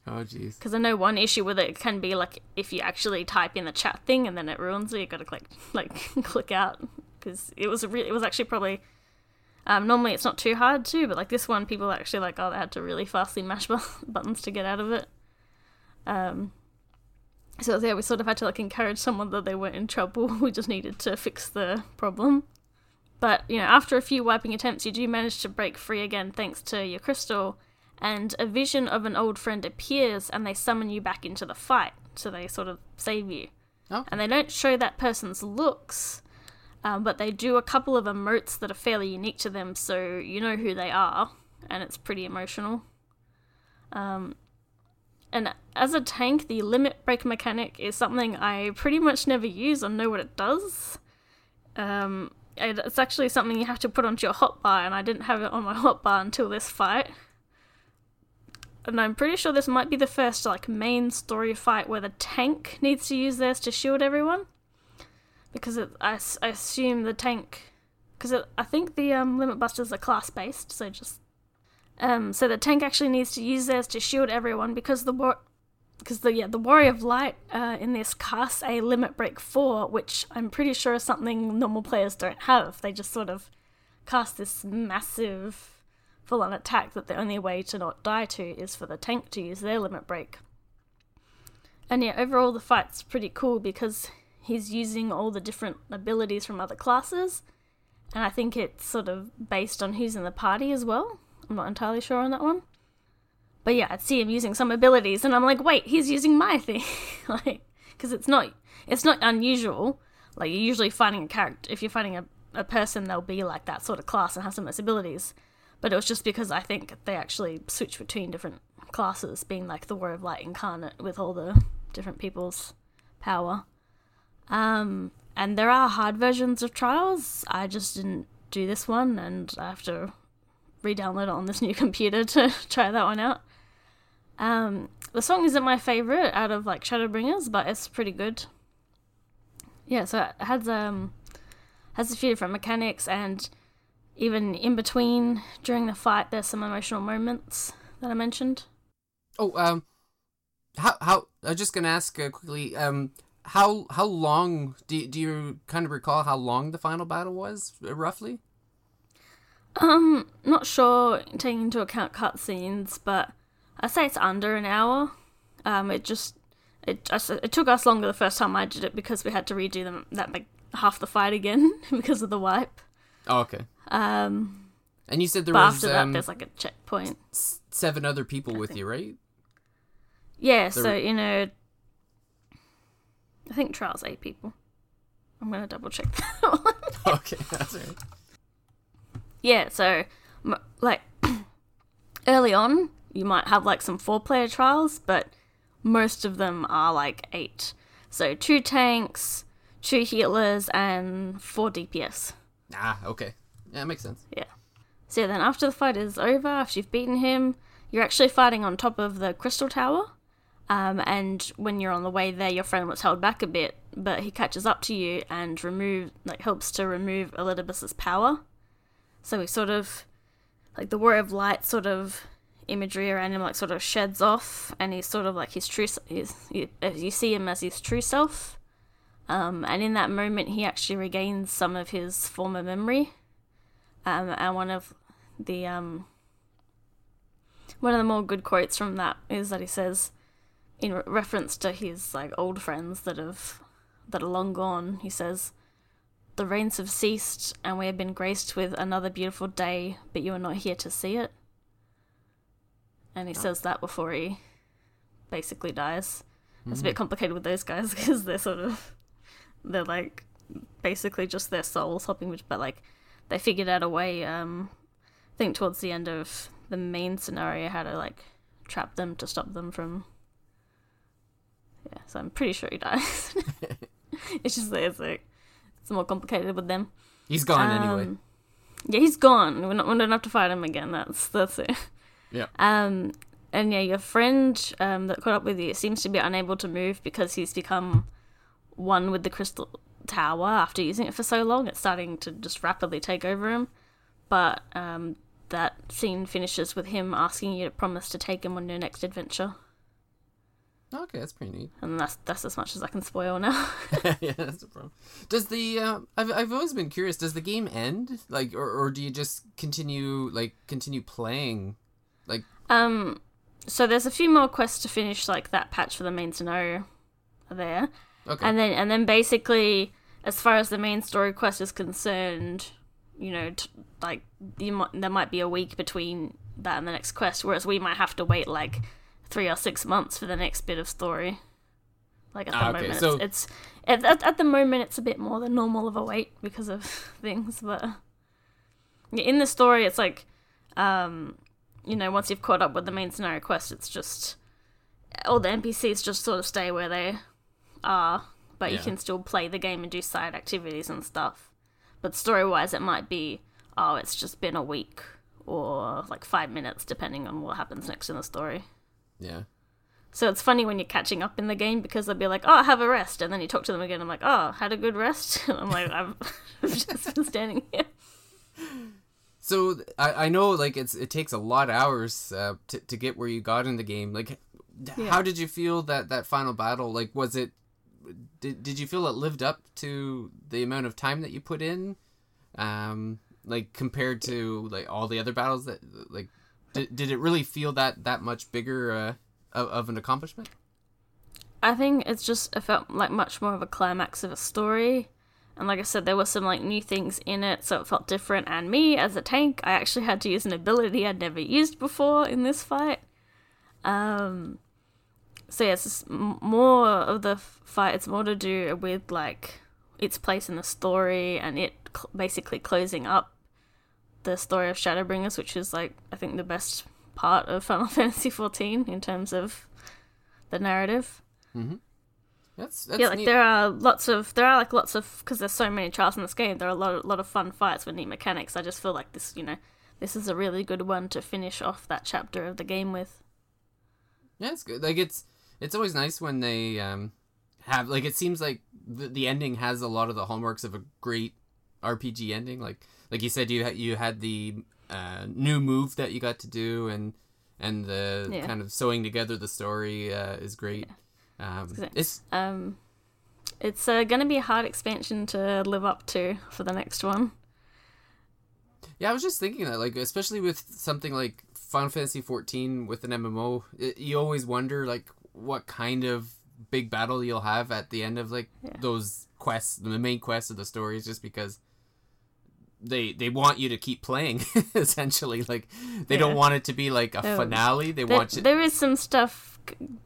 Oh jeez. Because I know one issue with it can be like if you actually type in the chat thing and then it ruins it, you gotta click like click out because it was a re- it was actually probably um, normally it's not too hard to, but like this one, people actually like oh they had to really fastly mash bu- buttons to get out of it. Um, so yeah, we sort of had to like encourage someone that they weren't in trouble. We just needed to fix the problem. But you know, after a few wiping attempts, you do manage to break free again thanks to your crystal and a vision of an old friend appears and they summon you back into the fight. So they sort of save you. Oh. And they don't show that person's looks, um, but they do a couple of emotes that are fairly unique to them, so you know who they are, and it's pretty emotional. Um, and as a tank, the limit break mechanic is something I pretty much never use or know what it does. Um, it's actually something you have to put onto your hotbar, and I didn't have it on my hotbar until this fight and I'm pretty sure this might be the first like main story fight where the tank needs to use theirs to shield everyone, because it, I, I assume the tank, because I think the um, limit busters are class based, so just um so the tank actually needs to use theirs to shield everyone because the war. Because the yeah the warrior of light uh, in this casts a limit break four, which I'm pretty sure is something normal players don't have. They just sort of cast this massive full on attack that the only way to not die to is for the tank to use their limit break. And yeah, overall the fight's pretty cool because he's using all the different abilities from other classes, and I think it's sort of based on who's in the party as well. I'm not entirely sure on that one. But yeah, I'd see him using some abilities, and I'm like, wait, he's using my thing, like, because it's not, it's not unusual. Like you're usually finding a character. If you're finding a, a person, they'll be like that sort of class and have some of those abilities but it was just because I think they actually switch between different classes, being like the War of Light incarnate with all the different people's power. Um, and there are hard versions of Trials. I just didn't do this one, and I have to re-download it on this new computer to try that one out. Um, the song isn't my favorite out of like Shadowbringers, but it's pretty good. Yeah, so it has um has a few different mechanics and even in between during the fight there's some emotional moments that I mentioned. Oh, um, how how? I was just gonna ask uh, quickly. Um, how how long do do you kind of recall how long the final battle was uh, roughly? Um, not sure taking into account cutscenes, but I say it's under an hour. Um, it just it just it took us longer the first time I did it because we had to redo them that like half the fight again because of the wipe. Oh, okay. Um, And you said there was after that um, there's like a checkpoint. s- seven other people with you, right? Yeah, There- so you know, I think trials eight people. I'm gonna double check that one. okay, that's right. Yeah, so m- like early on, you might have like some four player trials, but most of them are like eight. So two tanks, two healers, and four DPS. Ah, okay. Yeah, that makes sense. Yeah. So then, after the fight is over, after you've beaten him, you're actually fighting on top of the crystal tower. Um, and when you're on the way there, your friend was held back a bit, but he catches up to you and remove like helps to remove Elidibus's power. So he sort of, like the war of Light sort of imagery around him, like sort of sheds off, and he's sort of like his true. His, you, you see him as his true self. Um, and in that moment, he actually regains some of his former memory. Um, and one of the um, one of the more good quotes from that is that he says, in re- reference to his like old friends that have that are long gone, he says, "The rains have ceased, and we have been graced with another beautiful day, but you are not here to see it." And he says that before he basically dies. It's a bit complicated with those guys because they're sort of they're like basically just their souls hopping, but like they figured out a way. Um, I think towards the end of the main scenario, how to like trap them to stop them from. Yeah, so I'm pretty sure he dies. it's just that it's like it's more complicated with them. He's gone anyway. Um, Yeah, he's gone. We're not, we don't have to fight him again. That's that's it. Yeah. Um, and yeah, your friend um, that caught up with you seems to be unable to move because he's become one with the crystal tower after using it for so long. It's starting to just rapidly take over him. But um, that scene finishes with him asking you to promise to take him on your next adventure, Okay, that's pretty neat. and that's that's as much as I can spoil now. yeah, that's a problem. Does the uh, I've I've always been curious. Does the game end like, or or do you just continue like continue playing? Like, Um, so there's a few more quests to finish, like that patch for the main scenario there, okay, and then and then basically, as far as the main story quest is concerned, you know, t- like you might, there might be a week between that and the next quest, whereas we might have to wait like three or six months for the next bit of story. Like at the Ah, okay, moment, so- it's, it's at, at, at the moment it's a bit more than normal of a wait because of things, but in the story it's like, um, you know, once you've caught up with the main scenario quest, it's just all the NPCs just sort of stay where they are, but you can still play the game and do side activities and stuff. But story wise, it might be, oh, it's just been a week or like five minutes, depending on what happens next in the story. yeah. So it's funny when you're catching up in the game because they'll be like, "Oh, have a rest," and then you talk to them again. I'm like, "Oh, had a good rest." And I'm like, "I've, I've just been standing here." So I, I know like it's it takes a lot of hours uh, to to get where you got in the game. Like, Yeah. how did you feel that that final battle? Like, was it did did you feel it lived up to the amount of time that you put in? Um, like compared to like all the other battles that like did, did it really feel that that much bigger uh, of, of an accomplishment? I think it's just it felt like much more of a climax of a story. And like I said, there were some like new things in it, so it felt different. And me as a tank, I actually had to use an ability I'd never used before in this fight. Um, so yeah, it's more of the fight. It's more to do with like its place in the story and it cl- basically closing up the story of Shadowbringers, which is like I think the best part of Final Fantasy XIV in terms of the narrative mm-hmm. That's that's yeah, like neat. there are lots of there are like lots of because there's so many trials in this game. There are a lot, lot of fun fights with neat mechanics. I just feel like this, you know, this is a really good one to finish off that chapter of the game with. Yeah, it's good. Like it's it's always nice when they um have like it seems like the, the ending has a lot of the hallmarks of a great RPG ending. Like like you said, you had you had the uh, new move that you got to do, and and the Yeah. kind of sewing together the story uh, is great. Um, it's Um, it's uh, going to be a hard expansion to live up to for the next one. Yeah, I was just thinking that, like, especially with something like Final Fantasy XIV with an MMO, it, you always wonder, like, what kind of big battle you'll have at the end of like Yeah. those quests, the main quests of the stories, just because they they want you to keep playing. essentially, like they don't want it to be like a Oh. finale. They There, want you. there is some stuff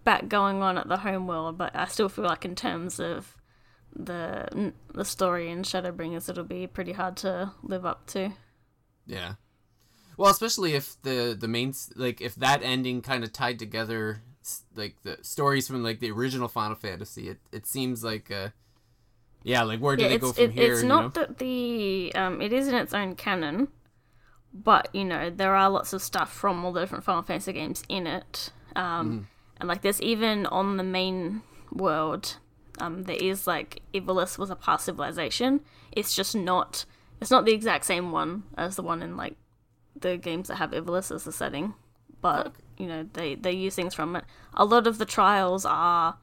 back going on at the home world, but I still feel like in terms of the the story in Shadowbringers, it'll be pretty hard to live up to. Yeah. Well, especially if the the main like if that ending kind of tied together like the stories from like the original Final Fantasy, it it seems like uh Yeah, like where do yeah, they go from it, here? it's not know? that the um it is in its own canon, but you know there are lots of stuff from all the different Final Fantasy games in it. Um, Mm-hmm. and like there's even on the main world, um, there is like Ivalice was a past civilization. It's just not. It's not the exact same one as the one in like the games that have Ivalice as the setting, but you know they they use things from it. A lot of the trials are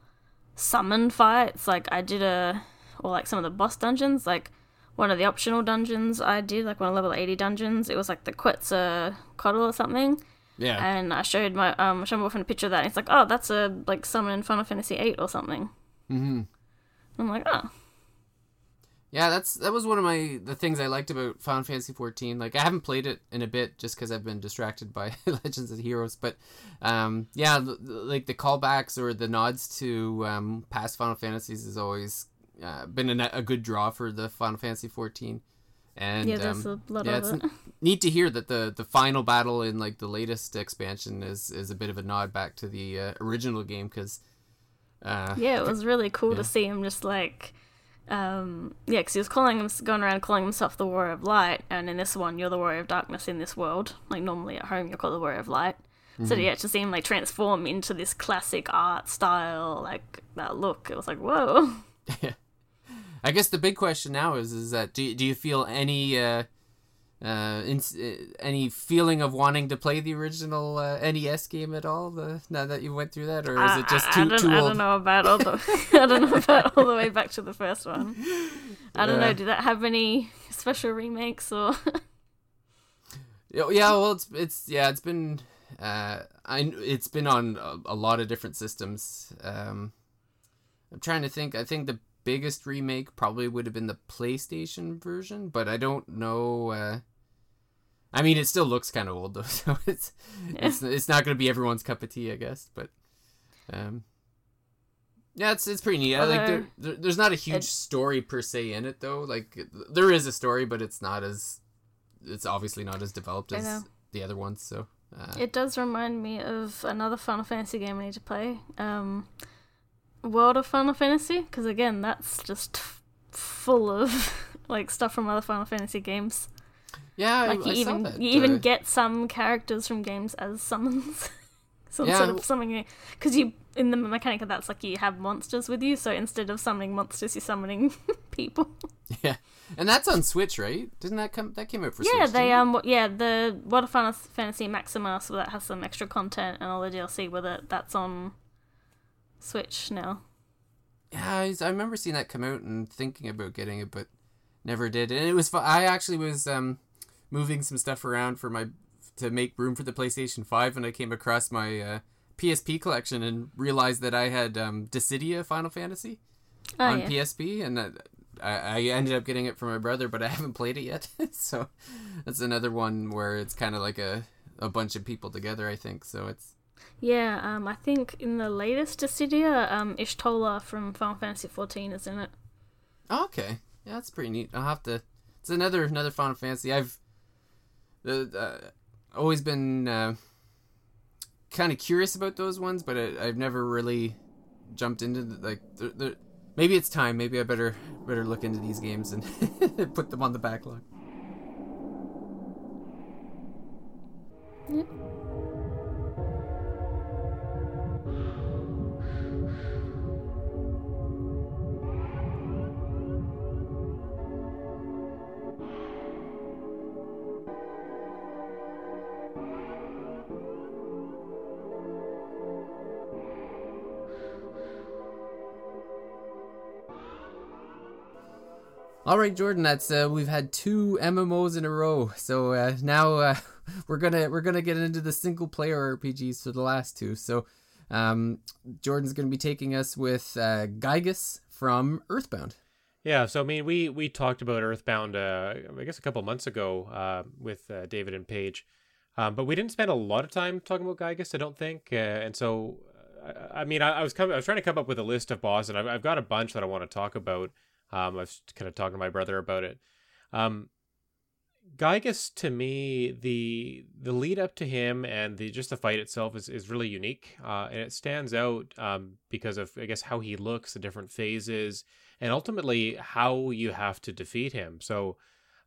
summon fights. Like I did a, or like some of the boss dungeons. Like one of the optional dungeons I did, like one of level eighty dungeons. It was like the Quetzal Coddle or something, Yeah. and I showed my um I showed my boyfriend a picture of that. And it's like, oh, that's a like summon in Final Fantasy eight or something. Mm-hmm. I'm like, oh, Yeah, that's that was one of my the things I liked about Final Fantasy 14. Like I haven't played it in a bit just because I've been distracted by Legends of Heroes, but um, yeah, like the callbacks or the nods to um, past Final Fantasies has always uh, been a, a good draw for the Final Fantasy 14. And yeah, there's um, a lot yeah, of it's it. neat to hear that the the final battle in like the latest expansion is is a bit of a nod back to the uh, original game because. Uh, yeah, it was really cool yeah. to see him just like, um, yeah, because he was calling him, going around calling himself the Warrior of Light, and in this one, you're the Warrior of Darkness in this world. Like normally at home, you're called the Warrior of Light. So Mm-hmm. yeah, to see him like transform into this classic art style, like that look, it was like whoa. I guess the big question now is is that do do you feel any uh, uh, ins- uh, any feeling of wanting to play the original uh, NES game at all? The, now that you went through that, or is it just too I don't, too I old? don't know about all the I don't know about all the way back to the first one. I don't Yeah. know. Did that have any special remakes or? Yeah, yeah, well, it's it's yeah, it's been uh, I it's been on a, a lot of different systems. Um, I'm trying to think. I think the biggest remake probably would have been the PlayStation version, but I don't know. Uh, I mean, it still looks kind of old though, so it's it's it's not going to be everyone's cup of tea, I guess. But um, yeah, it's it's pretty neat. I like there, there, there's not a huge It- story per se in it though. Like there is a story, but it's not as it's obviously not as developed as the other ones. So uh, It does remind me of another Final Fantasy game I need to play. Um, World of Final Fantasy, because again, that's just f- full of like stuff from other Final Fantasy games. Yeah, Like I, you I even that. you even uh, get some characters from games as summons. so Yeah, instead of summoning, because you in the mechanic of that's like you have monsters with you. So instead of summoning monsters, you're summoning people. yeah, and that's on Switch, right? Didn't that come? That came out for yeah, Switch. they it? um yeah the World of Fantasy Maximus that has some extra content and all the DLC with it. That's on Switch now. Yeah, I remember seeing that come out and thinking about getting it, but never did. And it was fun. I actually was um, moving some stuff around for my to make room for the PlayStation Five, and I came across my uh, PSP collection and realized that I had um, Dissidia Final Fantasy Oh on yeah. PSP, and that I, I ended up getting it for my brother, but I haven't played it yet. so that's another one where it's kind of like a a bunch of people together. I think so. It's Yeah, um, I think in the latest Dissidia, um, Y'shtola from Final Fantasy XIV is in it. Oh, okay. Yeah, that's pretty neat. I'll have to. It's another another Final Fantasy. I've uh, always been uh, kind of curious about those ones, but I, I've never really jumped into the, like. The, the, maybe it's time. Maybe I better better look into these games and put them on the backlog. All right, Jordan. That's uh, we've had two MMOs in a row. So uh, now uh, we're gonna we're gonna get into the single player RPGs for the last two. So um, Jordan's gonna be taking us with uh, Giygas from Earthbound. Yeah, so I mean, we we talked about Earthbound, uh, I guess a couple months ago uh, with uh, David and Paige, um, but we didn't spend a lot of time talking about Giygas, I don't think. And so, I, I mean, I, I was coming, I was trying to come up with a list of bosses, and I've, I've got a bunch that I want to talk about. Um, I was kind of talking to my brother about it. Um, to me the the lead up to him and the just the fight itself is, is really unique uh, and it stands out um, because of I guess how he looks the different phases and ultimately how you have to defeat him so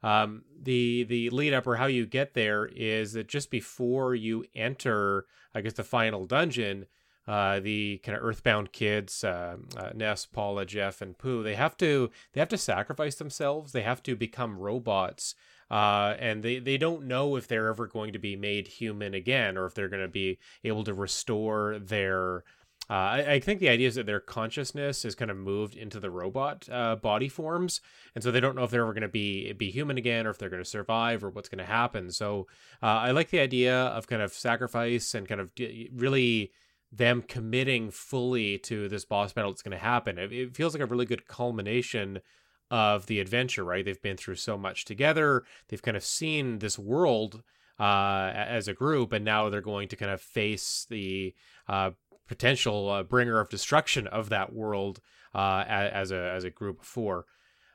um, the the lead up or how you get there is that just before you enter I guess the final dungeon uh, the kind of earthbound kids uh, uh, Ness Paula Jeff and Pooh they have to they have to sacrifice themselves they have to become robots uh, and they, they don't know if they're ever going to be made human again or if they're going to be able to restore their. Uh, I, I, think the idea is that their consciousness is kind of moved into the robot body forms, and so they don't know if they're ever going to be be human again, or if they're going to survive, or what's going to happen. So I like the idea of kind of sacrifice and kind of really them committing fully to this boss battle that's going to happen. It, it feels like a really good culmination of the adventure, right? They've been through so much together. They've kind of seen this world uh, as a group, and now they're going to kind of face the uh, potential uh, bringer of destruction of that world uh, as a as a group of four.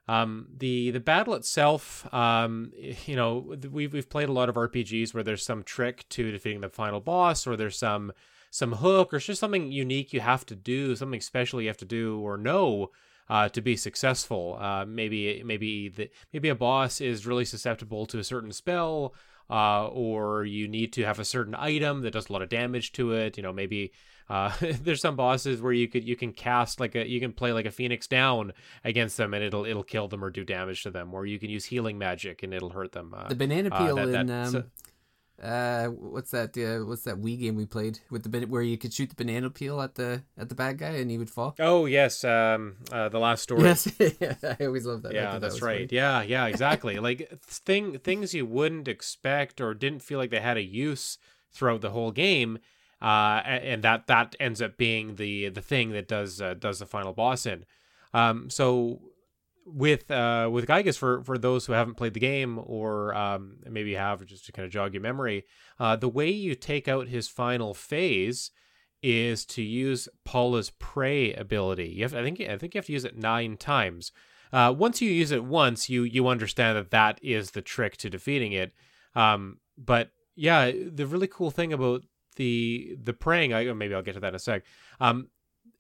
Um, the the battle itself, um, you know, we've we've played a lot of RPGs where there's some trick to defeating the final boss, or there's some some hook, or it's just something unique you have to do, something special you have to do or know uh, to be successful. Uh, maybe maybe the, maybe a boss is really susceptible to a certain spell, uh, or you need to have a certain item that does a lot of damage to it. You know, maybe uh, there's some bosses where you could you can cast like a you can play like a phoenix down against them and it'll it'll kill them or do damage to them, or you can use healing magic and it'll hurt them. Uh, the banana uh, peel that, in um, so, uh what's that uh, what's that Wii game we played with the where you could shoot the banana peel at the at the bad guy and he would fall? Oh yes um uh, the last story. Yes i always love that. Yeah that's that right. funny. yeah yeah exactly. Like thing things you wouldn't expect or didn't feel like they had a use throughout the whole game uh and that that ends up being the the thing that does uh, does the final boss in. Um so with uh with Giygas for for those who haven't played the game or um maybe have just to kind of jog your memory, uh the way you take out his final phase is to use Paula's pray ability. You have I think I think you have to use it 9 times. Uh once you use it once, you you understand that that is the trick to defeating it. Um but yeah, the really cool thing about the the praying, I maybe I'll get to that in a sec. Um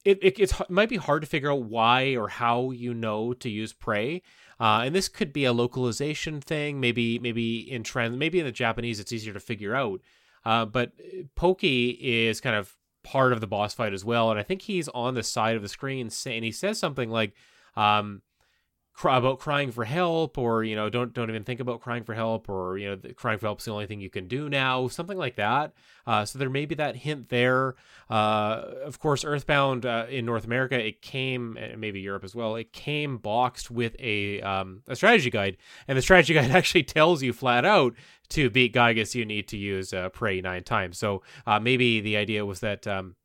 it, it, it might be hard to figure out why or how you know to use pray. Uh, and this could be a localization thing. Maybe maybe in trend, maybe in the Japanese it's easier to figure out. Uh, but Pokey is kind of part of the boss fight as well, and I think he's on the side of the screen saying he says something like, um, cry about crying for help or you know don't don't even think about crying for help or you know crying for help is the only thing you can do now something like that. Uh, so there may be that hint there. Uh, of course earthbound uh, in north america it came and maybe europe as well it came boxed with a um, a strategy guide. And the strategy guide actually tells you flat out to beat Giygas you need to use uh, pray nine times. So uh, maybe the idea was that um,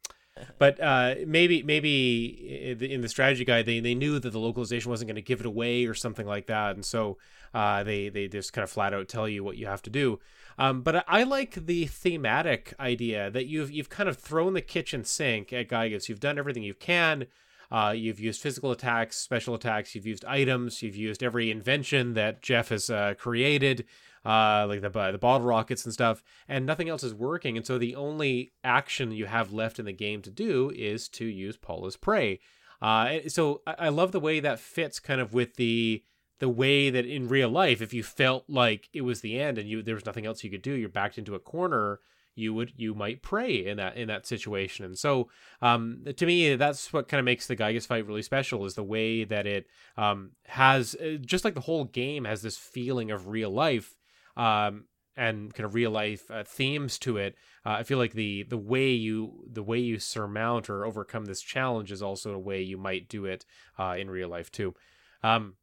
but uh, maybe maybe in the strategy guide they, they knew that the localization wasn't going to give it away or something like that, and so uh, they they just kind of flat out tell you what you have to do. Um, but I like the thematic idea that you've you've kind of thrown the kitchen sink at Giygas. You've done everything you can. Uh, you've used physical attacks, special attacks. You've used items. You've used every invention that Jeff has uh, created uh, like the the bottle rockets and stuff, and nothing else is working. And so the only action you have left in the game to do is to use Paula's Pray. Uh, so I, I love the way that fits kind of with the the way that in real life, if you felt like it was the end and you there was nothing else you could do, you're backed into a corner you would you might pray in that in that situation and so um, to me that's what kind of makes the Giygas fight really special is the way that it um, has uh, just like the whole game has this feeling of real life um, and kind of real life uh, themes to it. Uh, I feel like the the way you the way you surmount or overcome this challenge is also a way you might do it uh, in real life too. Um,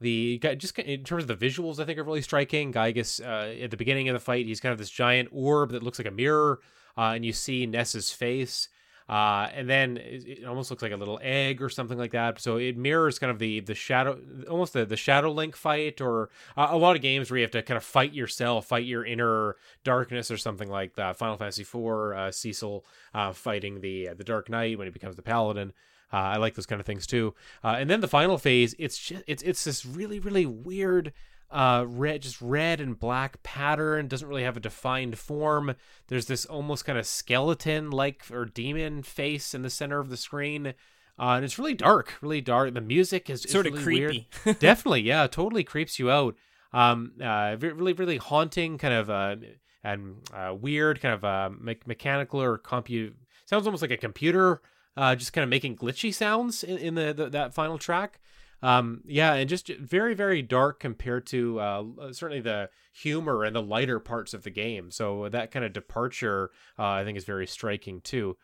the guy just in terms of the visuals, I think are really striking. Giygas uh, at the beginning of the fight, he's kind of this giant orb that looks like a mirror, uh, and you see Ness's face. Uh, and then it, almost looks like a little egg or something like that. So it mirrors kind of the the shadow, almost the the Shadow Link fight, or uh, a lot of games where you have to kind of fight yourself, fight your inner darkness, or something like that. Final Fantasy IV, uh, Cecil uh, fighting the uh, the Dark Knight when he becomes the Paladin. Uh, I like those kind of things too. And then the final phase, it's just it's it's this really really weird uh red just red and black pattern doesn't really have a defined form. There's this almost kind of skeleton like or demon face in the center of the screen. Uh, and it's really dark really dark. The music is, is Sort of creepy. definitely yeah totally creeps you out. Um uh really really haunting kind of uh and uh, weird kind of uh me- mechanical or compute sounds almost like a computer uh just kind of making glitchy sounds in, in the, the that final track um yeah and just very very dark compared to uh certainly the humor and the lighter parts of the game. So that kind of departure uh, i think is very striking too.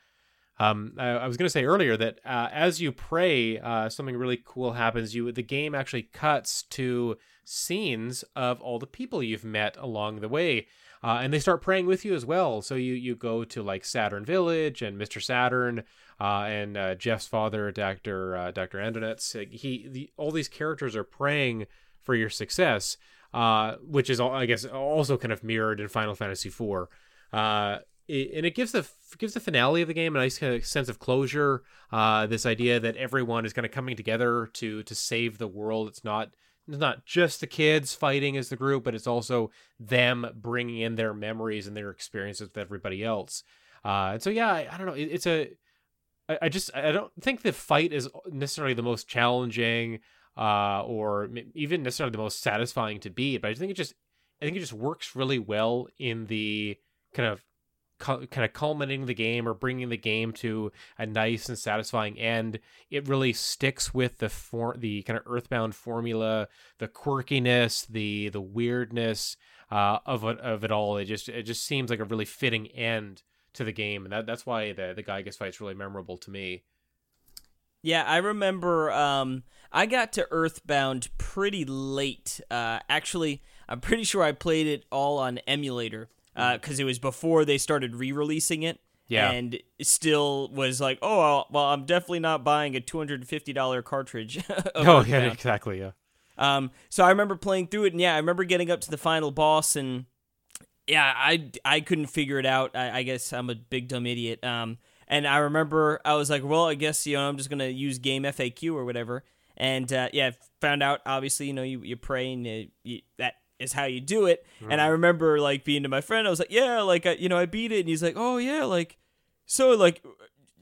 Um, I, I was going to say earlier that uh, as you pray, uh, something really cool happens. You the game actually cuts to scenes of all the people you've met along the way, uh, and they start praying with you as well. So you you go to like Saturn Village and Mr. Saturn uh, and uh, Jeff's father, Doctor uh, Doctor Andonuts. He the, all these characters are praying for your success, uh, which is I guess also kind of mirrored in Final Fantasy IV. Uh, it, and it gives the gives the finale of the game a nice kind of sense of closure. This idea that everyone is kind of coming together to to save the world. It's not it's not just the kids fighting as the group, but it's also them bringing in their memories and their experiences with everybody else. Uh, and so yeah, I, I don't know. It, it's a I, I just I don't think the fight is necessarily the most challenging uh, or even necessarily the most satisfying to beat, but I think it just I think it just works really well in the kind of cu- kind of culminating the game or bringing the game to a nice and satisfying end. It really sticks with the for- the kind of Earthbound formula, the quirkiness, the the weirdness uh, of it, of it all. It just it just seems like a really fitting end to the game, and that that's why the the Giygas fight's really memorable to me. Yeah, I remember um, I got to Earthbound pretty late. Uh, actually, I'm pretty sure I played it all on emulator because it was before they started re-releasing it. Yeah. and still was like, oh well, I'm definitely not buying a two hundred and fifty dollar cartridge. Oh yeah, Earthbound. exactly. Yeah. Um, so I remember playing through it, and yeah, I remember getting up to the final boss, and yeah, I I couldn't figure it out. I, I guess I'm a big dumb idiot. Um, and I remember I was like, well, I guess you know I'm just gonna use game FAQ or whatever. And uh, yeah, found out obviously you know you you pray and uh, you, that is how you do it. And I remember like being to my friend, I was like, yeah, like I, you know I beat it, and he's like, oh yeah, like so like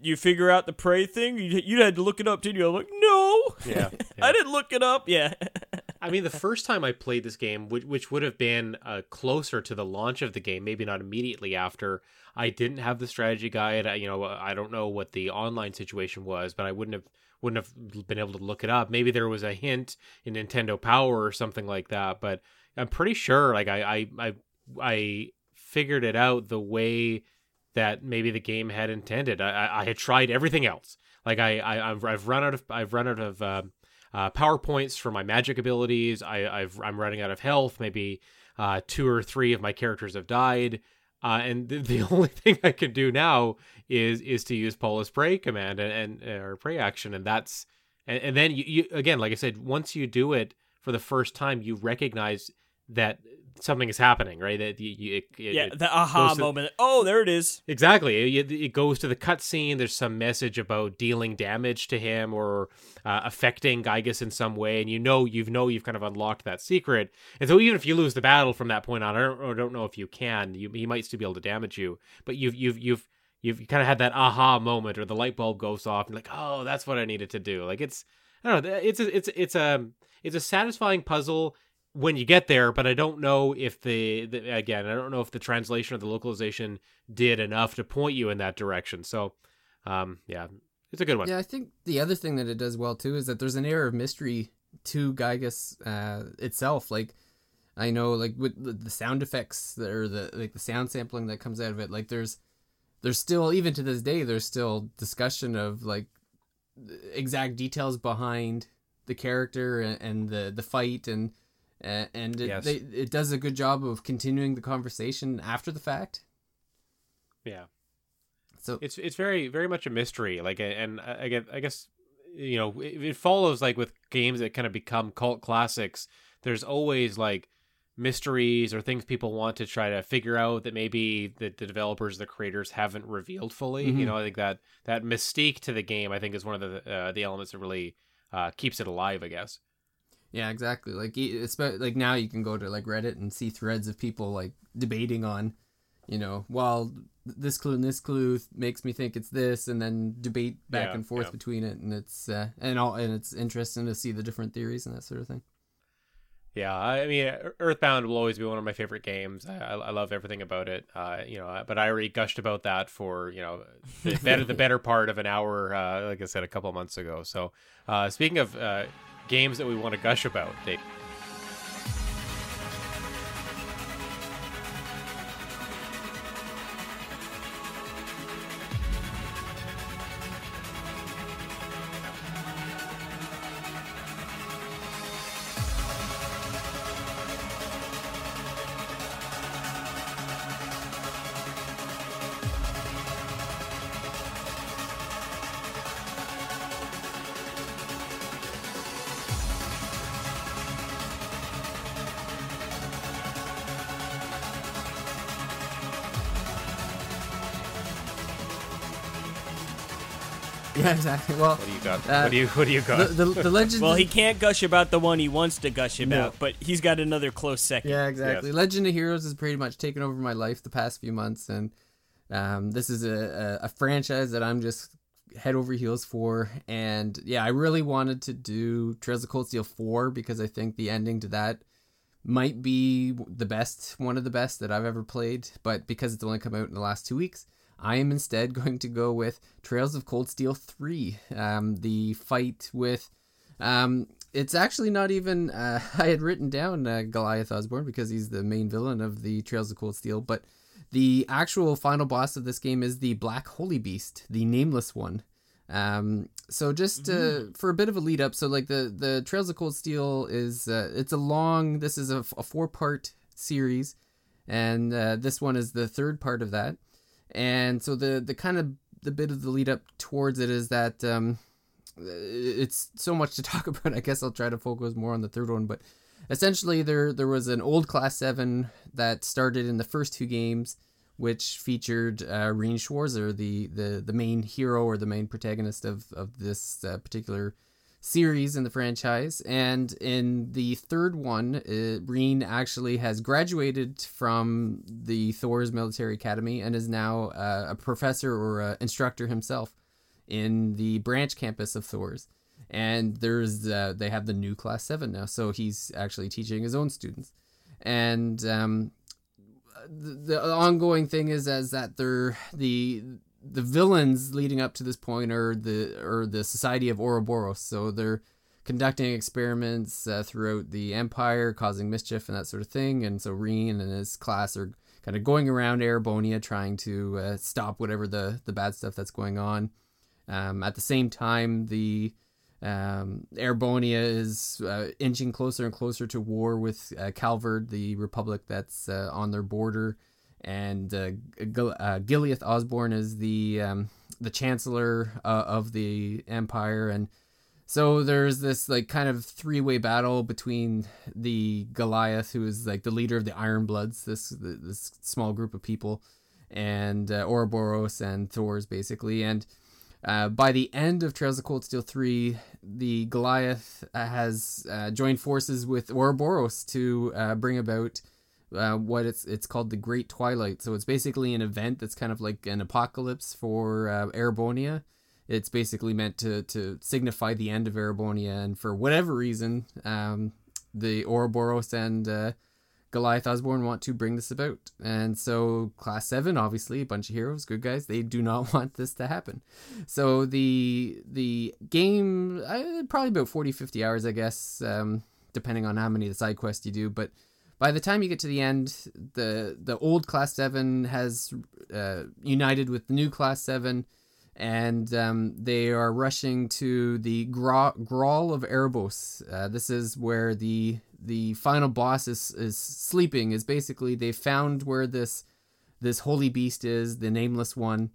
you figure out the pray thing. You you had to look it up, didn't you? I'm like, no, Yeah, I didn't look it up. Yeah. I mean, the first time I played this game, which, which would have been uh, closer to the launch of the game, maybe not immediately after, I didn't have the strategy guide. I, you know, I don't know what the online situation was, but I wouldn't have wouldn't have been able to look it up. Maybe there was a hint in Nintendo Power or something like that, but I'm pretty sure, like I I I, I figured it out the way that maybe the game had intended. I, I, I had tried everything else. Like I, I I've, run out of I've run out of uh, uh, power points for my magic abilities. I, I've I'm running out of health. Maybe uh, two or three of my characters have died. Uh, and the, the only thing I can do now is is to use Paula's pray command and, and or pray action, and that's and, and then you, you again, like I said, once you do it for the first time, you recognize that something is happening, right? That it, it- Yeah, it the aha goes to- moment. Oh, there it is. Exactly. It, it goes to the cutscene. There's some message about dealing damage to him or uh, affecting Giygas in some way, and you know you've know you've kind of unlocked that secret. And so even if you lose the battle from that point on, I don't, I don't know if you can. You, he might still be able to damage you, but you've you've you've you've kind of had that aha moment, or the light bulb goes off, and like, oh, that's what I needed to do. Like it's I don't know. It's a, it's it's a it's a satisfying puzzle when you get there, but I don't know if the, the again, I don't know if the translation or the localization did enough to point you in that direction. So, um, yeah, it's a good one. Yeah, I think the other thing that it does well too is that there's an air of mystery to Giygas uh, itself. Like I know, like with the- sound effects that or the like the sound sampling that comes out of it. Like there's there's still even to this day there's still discussion of like exact details behind the character and the the fight and uh, and it, Yes. they, it does a good job of continuing the conversation after the fact. Yeah, So it's it's very very much a mystery. Like, and I guess I guess you know it, it follows like with games that kind of become cult classics. There's always like mysteries or things people want to try to figure out that maybe the, the developers, the creators haven't revealed fully. You Mhm. know, I think that that mystique to the game, I think, is one of the uh, the elements that really uh, keeps it alive. I guess. Yeah, exactly. Like espe- like now you can go to like Reddit and see threads of people like debating on, you know, well this clue and this clue makes me think it's this, and then debate back Yeah, and forth yeah. between it, and it's uh, and all and it's interesting to see the different theories and that sort of thing. Yeah, I mean, Earthbound will always be one of my favorite games. I, I, love everything about it. Uh, you know, but I already gushed about that for you know the better the better part of an hour. Uh, like I said a couple of months ago. So, uh, speaking of uh, games that we want to gush about. Exactly. Well, What do you got? Uh, what do you What do you got? the, the legend. Well, he can't gush about the one he wants to gush about, No. but he's got another close second. Yeah, exactly. Legend of Heroes has pretty much taken over my life the past few months, and um, this is a, a, a franchise that I'm just head over heels for. And yeah, I really wanted to do Trails of Cold Steel 4 because I think the ending to that might be the best, one of the best that I've ever played. But because it's only come out in the last two weeks, I am instead going to go with Trails of Cold Steel 3, um, the fight with. Um, it's actually not even. Uh, I had written down uh, Giliath Osborne because he's the main villain of the Trails of Cold Steel, but the actual final boss of this game is the Black Holy Beast, the nameless one. Um, so just uh, for a bit of a lead up, so like the the Trails of Cold Steel is uh, it's a long. This is a, a four part series, and uh, this one is the third part of that. And so the the kind of the bit of the lead up towards it is that um, it's so much to talk about. I guess I'll try to focus more on the third one, but essentially there there was an old class 7 that started in the first two games which featured uh, Rean Schwarzer, the, the the main hero or the main protagonist of of this uh, particular series in the franchise. And in the third one, uh, Rean actually has graduated from the Thor's Military Academy and is now uh, a professor or a instructor himself in the branch campus of Thor's. And there's uh, they have the new class seven now, so he's actually teaching his own students. And um, the, the ongoing thing is as that they're the the villains leading up to this point are the are the Society of Ouroboros. So they're conducting experiments uh, throughout the empire, causing mischief and that sort of thing. And so Rean and his class are kind of going around Erebonia trying to uh, stop whatever the the bad stuff that's going on. Um, at the same time, the um, Erebonia is uh, inching closer and closer to war with uh, Calvard, the republic that's uh, on their border, and uh, Gil- uh, Osborne is the um, the chancellor uh, of the empire, and so there's this like kind of three way battle between the Giliath, who is like the leader of the Iron Bloods, this this small group of people, and uh, Ouroboros and Thor's basically, and uh, by the end of Trails of Cold Steel 3, the Giliath has uh, joined forces with Ouroboros to uh, bring about uh, what it's it's called the Great Twilight. So it's basically an event that's kind of like an apocalypse for uh, Erebonia. It's basically meant to, to signify the end of Erebonia, and for whatever reason, um, the Ouroboros and uh, Giliath Osborne want to bring this about. And so class 7 obviously a bunch of heroes, good guys, they do not want this to happen. So the the game uh, probably about 40 50 hours I guess um, depending on how many of the side quests you do, but by the time you get to the end, the the old class 7 has uh, united with the new class 7 and um, they are rushing to the Gra- Gral of Erebos. Uh, this is where the the final boss is, is sleeping. Is basically they found where this this holy beast is, the nameless one,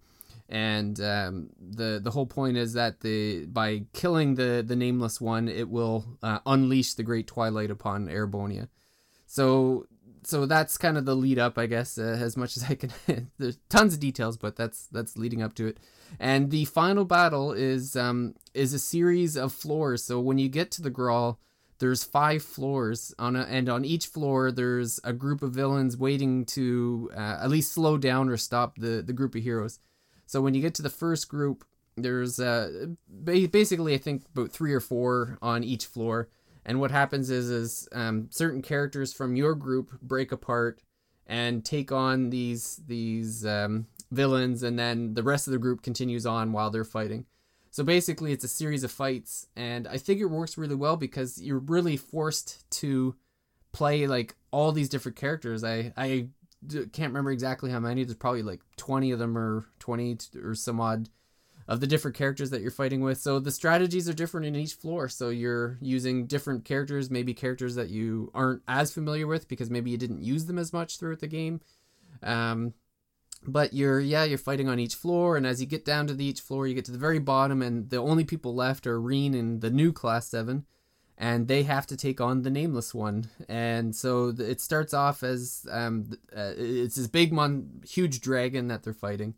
and um, the the whole point is that the by killing the the nameless one, it will uh, unleash the great twilight upon Erebonia. So so that's kind of the lead up, I guess, uh, as much as I can. There's tons of details, but that's that's leading up to it. And the final battle is um is a series of floors. So when you get to the Gral, there's five floors on a, and on each floor there's a group of villains waiting to uh, at least slow down or stop the the group of heroes. So when you get to the first group, there's uh, basically I think about three or four on each floor. And what happens is is um, certain characters from your group break apart and take on these these um, villains, and then the rest of the group continues on while they're fighting. So basically, it's a series of fights, and I think it works really well because you're really forced to play like all these different characters. I I can't remember exactly how many. There's probably like 20 of them or 20 or some odd of the different characters that you're fighting with. So the strategies are different in each floor. So you're using different characters, maybe characters that you aren't as familiar with because maybe you didn't use them as much throughout the game. Um, but you're yeah you're fighting on each floor and as you get down to the each floor you get to the very bottom and the only people left are Rean and the new class 7 and they have to take on the nameless one and so it starts off as um, uh, it's this big mon huge dragon that they're fighting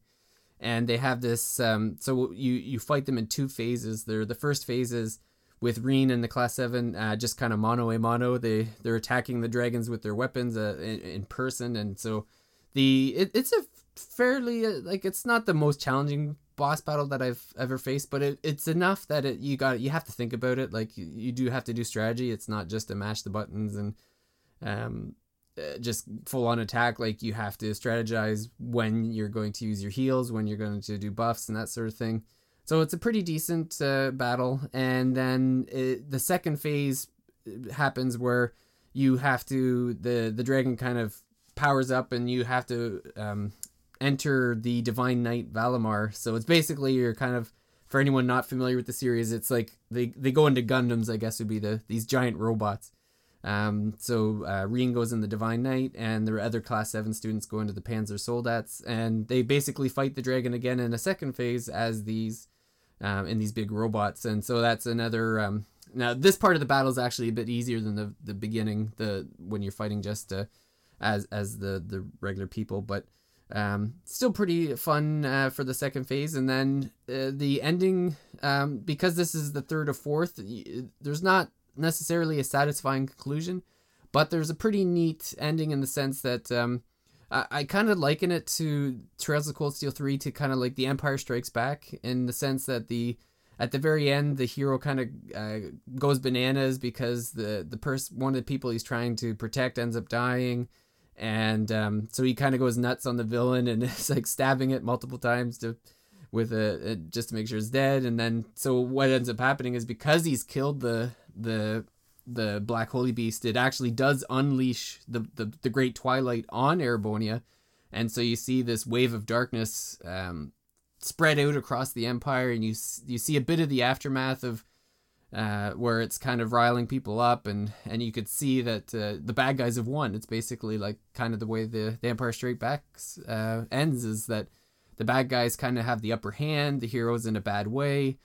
and they have this um, so you you fight them in two phases they're the first phases with Rean and the class 7 uh, just kind of mono a mono they they're attacking the dragons with their weapons uh, in, in person and so the it, it's a fairly uh, like it's not the most challenging boss battle that I've ever faced, but it, it's enough that it you got you have to think about it. Like you, you do have to do strategy. It's not just to mash the buttons and um just full on attack. Like you have to strategize when you're going to use your heals, when you're going to do buffs and that sort of thing. So it's a pretty decent uh, battle, and then it, the second phase uh, happens where you have to the the dragon kind of powers up and you have to um, enter the Divine Knight Valimar. So it's basically you're kind of for anyone not familiar with the series, it's like they they go into Gundams, I guess would be the these giant robots. Um, so uh, Rean goes in the Divine Knight, and the other Class Seven students go into the Panzer Soldats, and they basically fight the dragon again in a second phase as these um, in these big robots, and so that's another. Um, now this part of the battle is actually a bit easier than the the beginning, the when you're fighting just uh, as as the the regular people, but um, still pretty fun uh, for the second phase, and then uh, the ending. Um, because this is the third or fourth, there's not necessarily a satisfying conclusion, but there's a pretty neat ending in the sense that um, I, I kind of liken it to Trails of Cold Steel three to kind of like The Empire Strikes Back in the sense that the at the very end the hero kind of uh, goes bananas because the the person one of the people he's trying to protect ends up dying and um, so he kind of goes nuts on the villain and is like stabbing it multiple times to with a, a, just to make sure it's dead and then so what ends up happening is because he's killed the the the black holy beast it actually does unleash the the, the great twilight on Erebonia and so you see this wave of darkness um, spread out across the empire and you you see a bit of the aftermath of uh, where it's kind of riling people up, and and you could see that uh, the bad guys have won. It's basically like kind of the way the, the Empire Strikes Back uh, ends is that the bad guys kind of have the upper hand, the heroes in a bad way,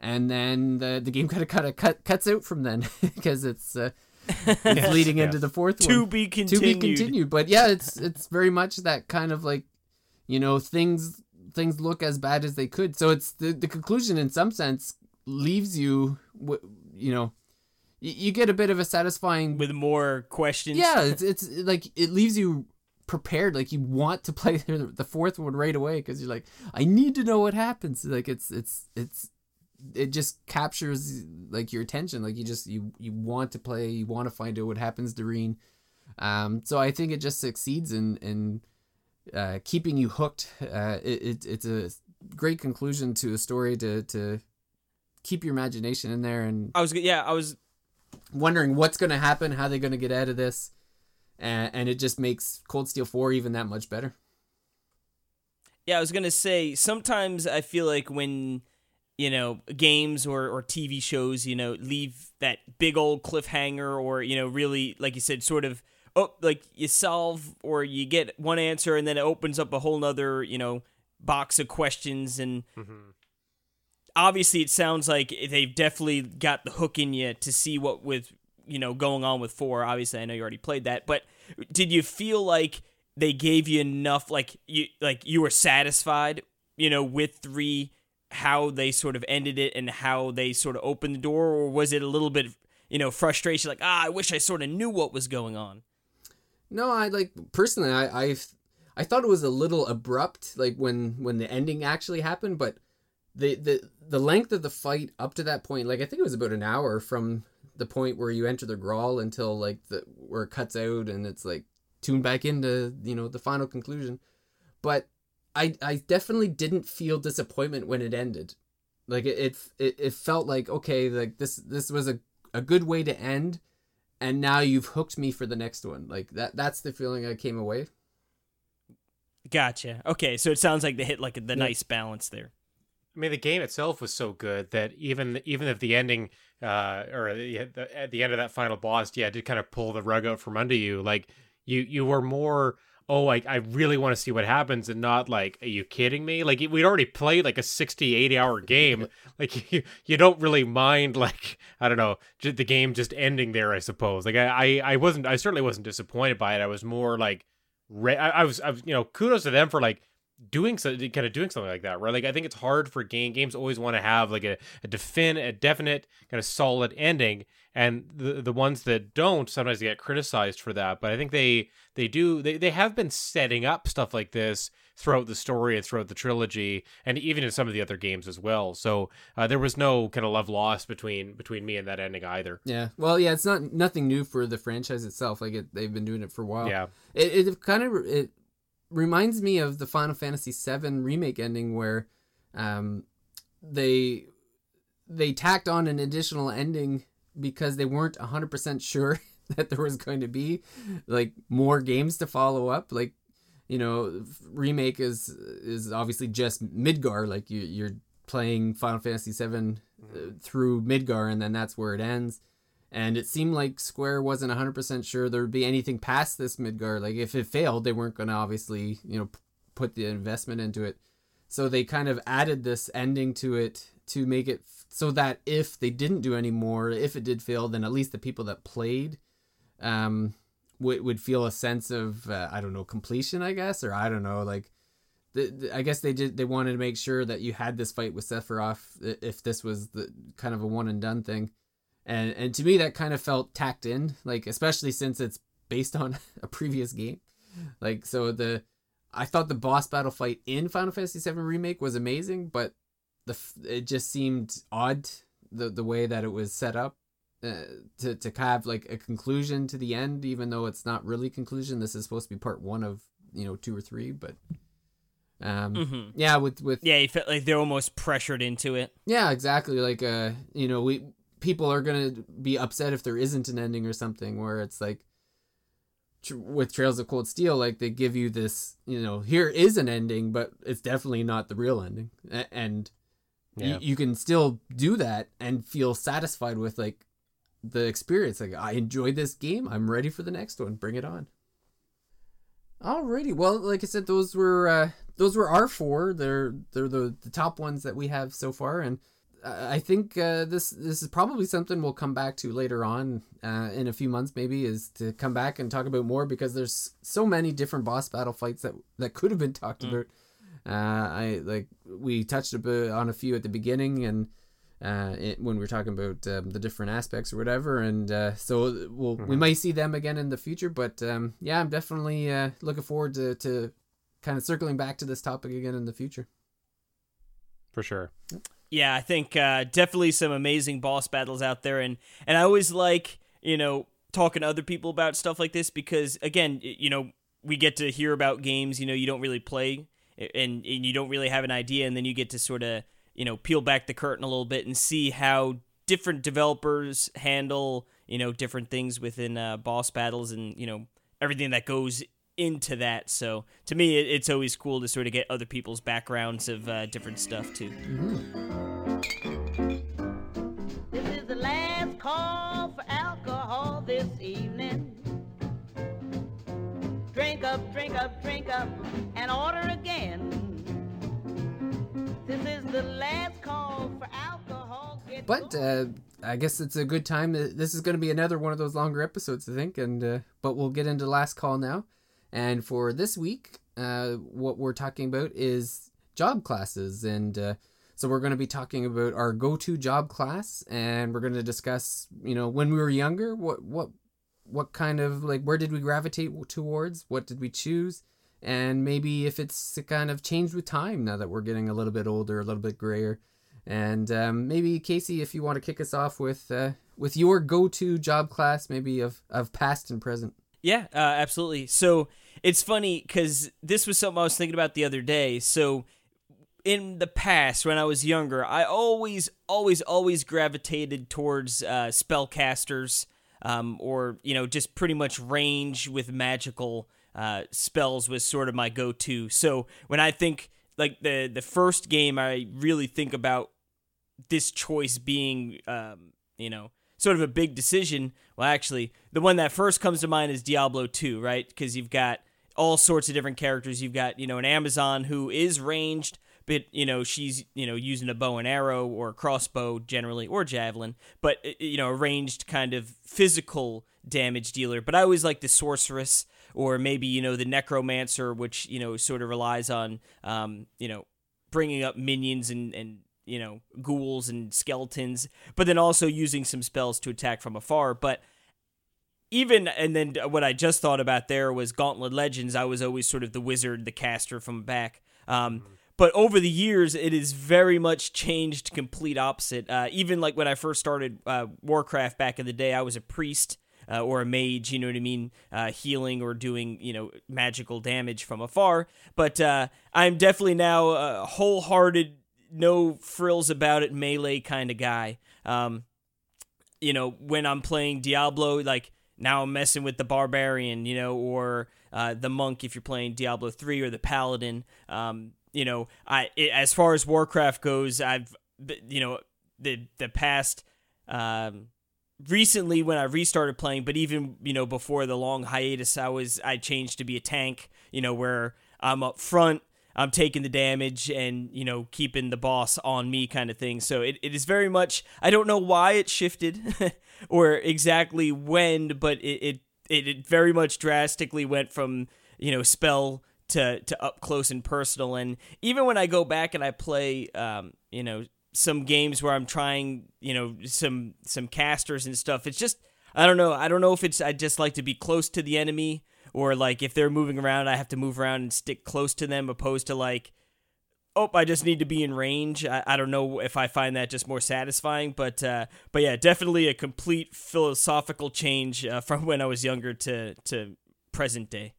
and then the the game kind of kind of cut cuts out from then because it's. Uh, it's yes, leading yes. into the fourth to one. be continued. To be continued. But yeah, it's it's very much that kind of like, you know, things things look as bad as they could. So it's the the conclusion in some sense leaves you, you know, you get a bit of a satisfying with more questions. Yeah, it's it's like it leaves you prepared like you want to play the fourth one right away because you're like I need to know what happens like it's it's it's it just captures like your attention like you just you you want to play you want to find out what happens to Rean um so I think it just succeeds in in uh, keeping you hooked uh it, it it's a great conclusion to a story to to keep your imagination in there and I was yeah, I was wondering what's going to happen, how they're going to get out of this. And, and it just makes Cold Steel 4 even that much better. Yeah, I was going to say sometimes I feel like when you know games or or TV shows, you know, leave that big old cliffhanger or you know really like you said sort of oh like you solve or you get one answer and then it opens up a whole nother, you know, box of questions and mm-hmm obviously it sounds like they've definitely got the hook in you to see what with you know going on with four. Obviously, I know you already played that, but did you feel like they gave you enough? Like you like you were satisfied, you know, with three how they sort of ended it and how they sort of opened the door, or was it a little bit you know frustration, like ah, I wish I sort of knew what was going on. No, I like personally, I I I thought it was a little abrupt, like when when the ending actually happened, but the the the length of the fight up to that point, like I think it was about an hour from the point where you enter the Gral until like the where it cuts out and it's like tuned back into you know the final conclusion. But I I definitely didn't feel disappointment when it ended. Like it it it felt like okay, like this this was a a good way to end, and now you've hooked me for the next one. Like that that's the feeling I came away. Gotcha. Okay, so it sounds like they hit like the nice balance there. I mean, the game itself was so good that even even if the ending uh, or the, the, at the end of that final boss, yeah, did kind of pull the rug out from under you. Like you you were more oh I, I really want to see what happens and not like are you kidding me? Like we'd already played like a 60 80 hour game. Like you, you don't really mind like i don't know the game just ending there i suppose. Like I, I i wasn't i certainly wasn't disappointed by it. I was more like I, I was i was you know kudos to them for like doing so kind of doing something like that right? Like i think it's hard for game games always want to have like a, a defin a definite kind of solid ending and the the ones that don't sometimes get criticized for that but i think they they do they, they have been setting up stuff like this throughout the story and throughout the trilogy and even in some of the other games as well so uh, there was no kind of love lost between between me and that ending either. Yeah well yeah it's not nothing new for the franchise itself like it, they've been doing it for a while. Yeah. It, it kind of it reminds me of the Final Fantasy VII remake ending where um, they they tacked on an additional ending because they weren't 100% sure that there was going to be like more games to follow up. Like you know remake is is obviously just midgar like you you're playing final fantasy 7 uh, through midgar and then that's where it ends and it seemed like Square wasn't 100% sure there would be anything past this Midgar. Like, if it failed, they weren't going to obviously, you know, p- put the investment into it. So they kind of added this ending to it to make it f- so that if they didn't do any more, if it did fail, then at least the people that played um, would, would feel a sense of, uh, I don't know, completion, I guess, or I don't know, like, the, the, I guess they did. They wanted to make sure that you had this fight with Sephiroth if this was the kind of a one and done thing and and to me that kind of felt tacked in like especially since it's based on a previous game like so the i thought the boss battle fight in final fantasy 7 remake was amazing but the it just seemed odd the the way that it was set up uh, to to have like a conclusion to the end even though it's not really conclusion this is supposed to be part 1 of you know 2 or 3 but um Mhm. yeah with with Yeah, you felt like they're almost pressured into it. yeah, exactly. Like, uh, you know, we people are gonna be upset if there isn't an ending or something where it's like tr- with Trails of Cold Steel, like they give you this, you know, here is an ending, but it's definitely not the real ending, A- and Yeah. you, you can still do that and feel satisfied with like the experience. Like, I enjoyed this game. I'm ready for the next one. Bring it on. Alrighty. Well, like I said, those were uh, those were our four. They're they're the, the top ones that we have so far, and I think uh, this this is probably something we'll come back to later on uh, in a few months. Maybe is to come back and talk about more because there's so many different boss battle fights that that could have been talked about. Uh, I like we touched a bit on a few at the beginning and uh, it, when we were talking about um, the different aspects or whatever, and uh, so we'll we might see them again in the future. But um, yeah, I'm definitely uh, looking forward to to kind of circling back to this topic again in the future. for sure Yeah, I think uh, definitely some amazing boss battles out there, and and I always like you know talking to other people about stuff like this because again, you know, we get to hear about games you know you don't really play, and and you don't really have an idea, and then you get to sort of you know peel back the curtain a little bit and see how different developers handle you know different things within uh, boss battles and you know everything that goes into that. So to me, it, it's always cool to sort of get other people's backgrounds of uh, different stuff too. This is the last call for alcohol this evening. Drink up, drink up, drink up, and order again. This is the last call for alcohol. Get But uh, I guess it's a good time. This is going to be another one of those longer episodes, I think. And uh, but we'll get into last call now. And for this week, uh, what we're talking about is job classes. And uh, So we're going to be talking about our go-to job class, and we're going to discuss, you know, when we were younger, what what what kind of like where did we gravitate towards? What did we choose? And maybe if it's kind of changed with time now that we're getting a little bit older, a little bit grayer. And um, maybe Casey, if you want to kick us off with uh, with your go-to job class, maybe of of past and present. Yeah, uh, absolutely. So it's funny because this was something I was thinking about the other day. So in the past when I was younger, I always, always, always gravitated towards uh, spellcasters, um, or you know, just pretty much range with magical uh, spells was sort of my go-to. So when I think like the the first game, I really think about this choice being, um, you know, sort of a big decision. Well, actually, the one that first comes to mind is Diablo 2, right? Because you've got all sorts of different characters. You've got, you know, an Amazon who is ranged, but you know she's you know using a bow and arrow or a crossbow generally or javelin but you know a ranged kind of physical damage dealer but i always like the sorceress or maybe you know the necromancer which you know sort of relies on um, you know bringing up minions and and you know ghouls and skeletons but then also using some spells to attack from afar. But even and then what i just thought about there was gauntlet legends. I was always sort of the wizard the caster from back. Um, mm-hmm. but over the years it has very much changed complete opposite. Uh, even like when i first started uh, warcraft back in the day i was a priest uh, or a mage you know what i mean? Uh, healing or doing you know magical damage from afar. But uh, i'm definitely now a wholehearted no frills about it melee kind of guy um, you know when i'm playing diablo like now i'm messing with the barbarian you know or uh, the monk if you're playing diablo 3 or the paladin um, you know, I it, as far as Warcraft goes, I've you know the the past um, recently when I restarted playing, but even you know before the long hiatus, I was I changed to be a tank. You know where I'm up front. I'm taking the damage and you know keeping the boss on me kind of thing. So it, it is very much I don't know why it shifted or exactly when, but it, it it very much drastically went from you know spell to to up close and personal. And even when I go back and I play, um, you know, some games where I'm trying, you know, some some casters and stuff, it's just I don't know. I don't know if it's I just like to be close to the enemy or like if they're moving around, I have to move around and stick close to them, opposed to like. Oh, I just need to be in range. I, I don't know if I find that just more satisfying, but uh, but yeah, definitely a complete philosophical change uh, from when I was younger to to present day.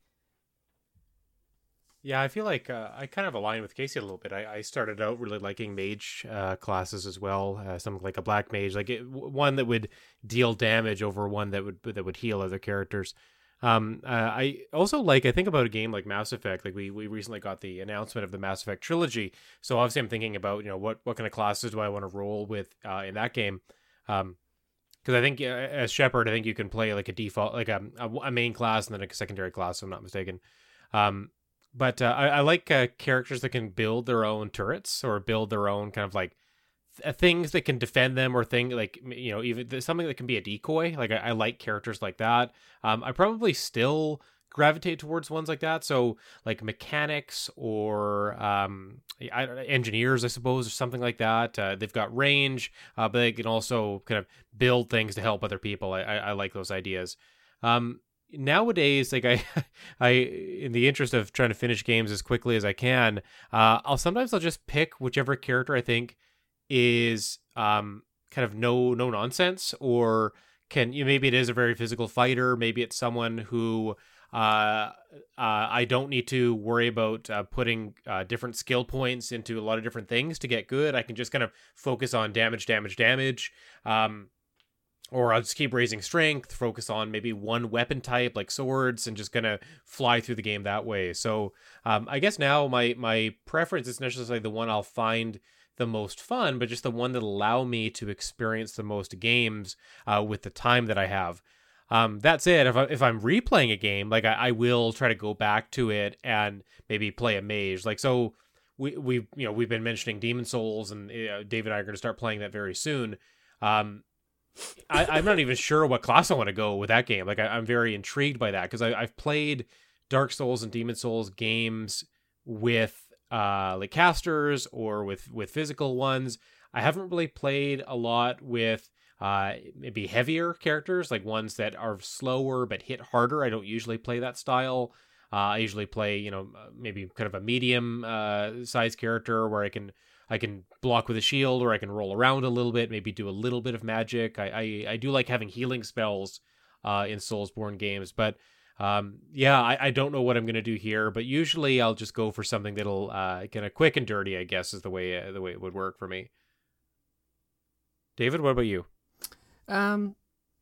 Yeah, I feel like uh, I kind of align with Casey a little bit. I, I started out really liking mage uh, classes as well, uh, something like a black mage, like it, one that would deal damage over one that would that would heal other characters. Um, uh, I also like I think about a game like Mass Effect. Like we we recently got the announcement of the Mass Effect trilogy, so obviously I'm thinking about you know what what kind of classes do I want to roll with uh, in that game. Um, because I think uh, as Shepard, I think you can play like a default, like a, a main class and then a secondary class. If I'm not mistaken. Um, but uh, I, I, like uh, characters that can build their own turrets or build their own kind of like th- things that can defend them or thing like you know even something that can be a decoy. Like I, I like characters like that. Um, I probably still gravitate towards ones like that. So like mechanics or um, I, engineers, I suppose, or something like that. Uh, they've got range, uh, but they can also kind of build things to help other people. I, I, I like those ideas. Um, nowadays like i i in the interest of trying to finish games as quickly as i can uh i'll sometimes i'll just pick whichever character i think is um kind of no no nonsense or can you know, maybe it is a very physical fighter maybe it's someone who uh, uh, I don't need to worry about uh, putting uh, different skill points into a lot of different things to get good. I can just kind of focus on damage, damage, damage. Um, or I'll just keep raising strength, focus on maybe one weapon type like swords, and just gonna fly through the game that way. So um, I guess now my my preference is necessarily the one I'll find the most fun, but just the one that allow me to experience the most games uh, with the time that I have. Um, that said, if I, if I'm replaying a game, like I, I will try to go back to it and maybe play a mage. Like so, we we you know we've been mentioning Demon Souls, and uh, David and I are going to start playing that very soon. Um, I, am not even sure what class I want to go with that game. Like I, am very intrigued by that because I've played Dark Souls and Demon Souls games with uh, like casters or with with physical ones. I haven't really played a lot with uh, maybe heavier characters, like ones that are slower but hit harder. I don't usually play that style. Uh, I usually play, you know, uh, maybe kind of a medium uh, size character where I can I can block with a shield or I can roll around a little bit, maybe do a little bit of magic. I I, I do like having healing spells uh, in Soulsborne games, but um, yeah, I, I don't know what I'm gonna do here. But usually I'll just go for something that'll uh, kind of quick and dirty. I guess is the way uh, the way it would work for me. David, what about you? Um,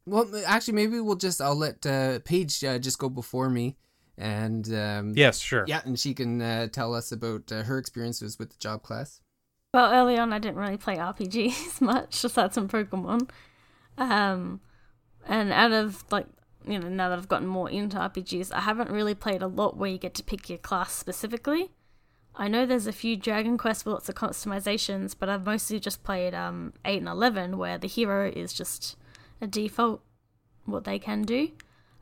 well, actually, maybe we'll just I'll let uh, Paige uh, just go before me, and um, Yes, sure. yeah, and she can uh, tell us about uh, her experiences with the job class. Well, early on, I didn't really play RPGs much, aside from Pokemon. Um, and out of like you know, now that I've gotten more into RPGs, I haven't really played a lot where you get to pick your class specifically. I know there's a few Dragon Quest with lots of customizations, but I've mostly just played um eight and eleven, where the hero is just a default what they can do.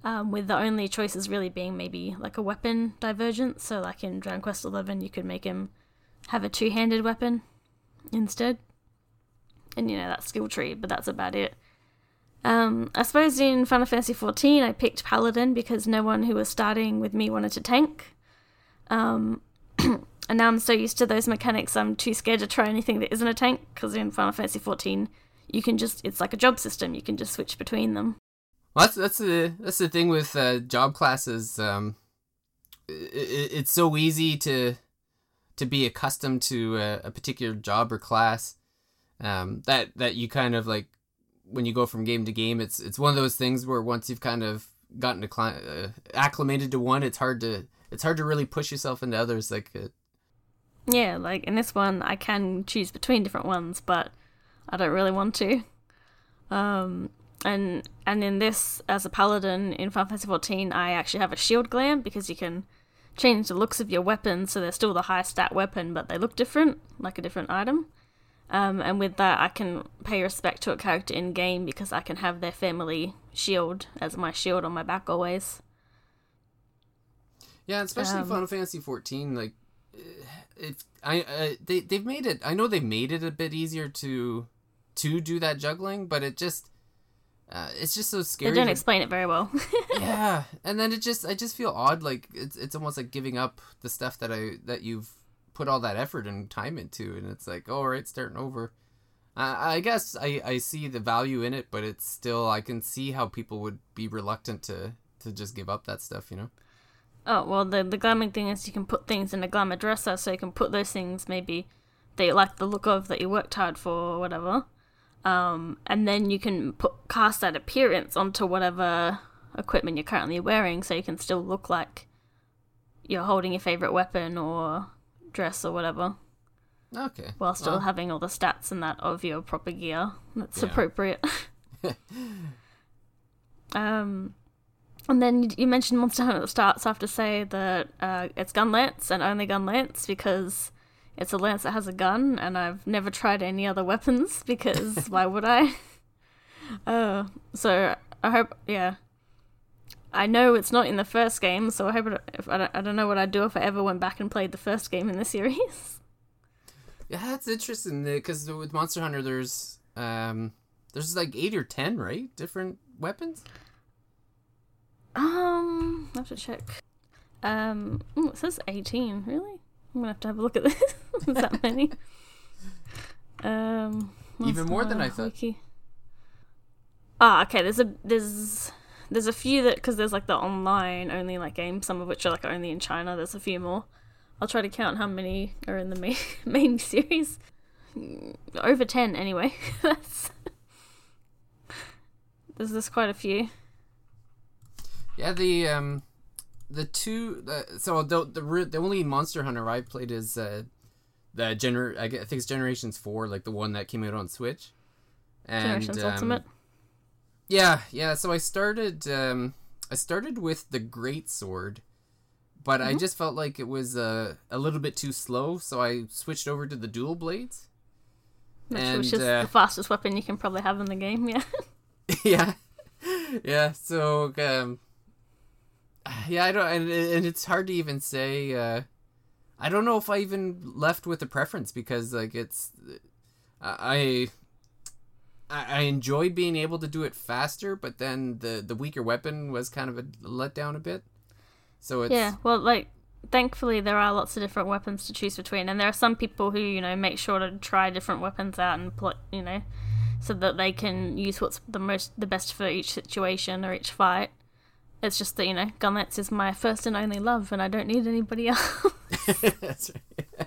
Um, with the only choices really being maybe like a weapon divergence. So, like in Dragon Quest Eleven, you could make him have a two-handed weapon instead, and you know that skill tree. But that's about it. Um, I suppose in Final Fantasy XIV, I picked Paladin because no one who was starting with me wanted to tank. Um, and now I'm so used to those mechanics, I'm too scared to try anything that isn't a tank. Because in Final Fantasy XIV, you can just—it's like a job system. You can just switch between them. Well, that's that's the that's the thing with uh, job classes. Um, i i it's so easy to to be accustomed to a, a particular job or class um, that that you kind of like when you go from game to game. It's it's one of those things where once you've kind of gotten accli- uh, acclimated to one, it's hard to it's hard to really push yourself into others. Like uh, Yeah, like in this one, I can choose between different ones, but I don't really want to. Um, and and in this, as a paladin in Final Fantasy XIV, I actually have a shield glam because you can change the looks of your weapons so they're still the high stat weapon, but they look different, like a different item. Um, and with that, I can pay respect to a character in game because I can have their family shield as my shield on my back always. Yeah, especially Um, Final Fantasy 14 like uh, it I uh, they they've made it I know they've made it a bit easier to to do that juggling, but it just uh, it's just so scary. They don't to- explain it very well. yeah, and then it just I just feel odd like it's it's almost like giving up the stuff that I that you've put all that effort and time into and it's like, "Oh, all right, starting over." I guess I, I see the value in it, but it's still I can see how people would be reluctant to to just give up that stuff, you know. Oh well, the the glamming thing is you can put things in a glamour dresser, so you can put those things maybe that you like the look of that you worked hard for or whatever, um, and then you can put cast that appearance onto whatever equipment you're currently wearing, so you can still look like you're holding your favorite weapon or dress or whatever, Okay. while still Well, having all the stats and that of your proper gear. That's Yeah. appropriate. um, and then you, mentioned Monster Hunter at the start, so I have to say that uh, it's gun lance and only gun lance because it's a lance that has a gun, and I've never tried any other weapons because why would I? Uh, so I hope, yeah. I know it's not in the first game, so I hope it, if I don't, I don't know what I'd do if I ever went back and played the first game in the series. Yeah, that's interesting because with Monster Hunter, there's um, there's like eight or ten, right? Different weapons. Um, I have to check. Um, ooh, it says 18. Really? I'm gonna have to have a look at this. Is that many? Um, Even more than I thought. Wiki. Ah, okay. There's a there's there's a few that because there's like the online only like games, some of which are like only in China. There's a few more. I'll try to count how many are in the main main series. Over ten, anyway. That's there's there's quite a few. Yeah, the um, the two. The, so the the the only Monster Hunter I played is uh, the gener. I think it's Generations Four, like the one that came out on Switch. And, Generations um, Ultimate. Yeah, yeah. So I started. Um, I started with the Great Sword, but Mm-hmm. I just felt like it was uh, a little bit too slow, so I switched over to the Dual Blades. Which, and, is uh, the fastest weapon you can probably have in the game, yeah. yeah, yeah. So, um, yeah, I don't, and, and it's hard to even say. Uh, I don't know if I even left with a preference because like it's I I I enjoy being able to do it faster, but then the the weaker weapon was kind of a letdown a bit. So it's Yeah, well, like, thankfully there are lots of different weapons to choose between, and there are some people who, you know, make sure to try different weapons out and put, you know, so that they can use what's the most, the best for each situation or each fight. It's just that, you know, Gunlance is my first and only love, and I don't need anybody else. That's right.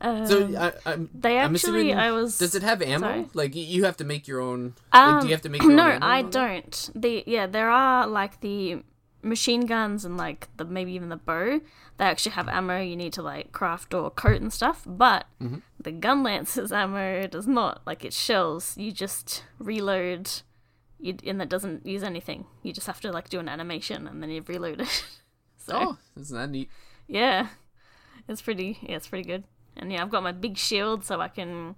Um, So I, I'm they I'm actually, assuming- I was. Does it have ammo? Sorry? Like you have to make your own. like, do you have to make your Um, no, own ammo I don't. The yeah, there are like the machine guns and like the maybe even the bow. They actually have ammo you need to like craft or coat and stuff. But Mm-hmm. the gun lance's ammo does not. Like it's shells. You just reload. You, and that doesn't use anything. You just have to like do an animation and then you reload it. so Oh, isn't that neat? yeah, it's pretty. Yeah, it's pretty good. And yeah, I've got my big shield, so I can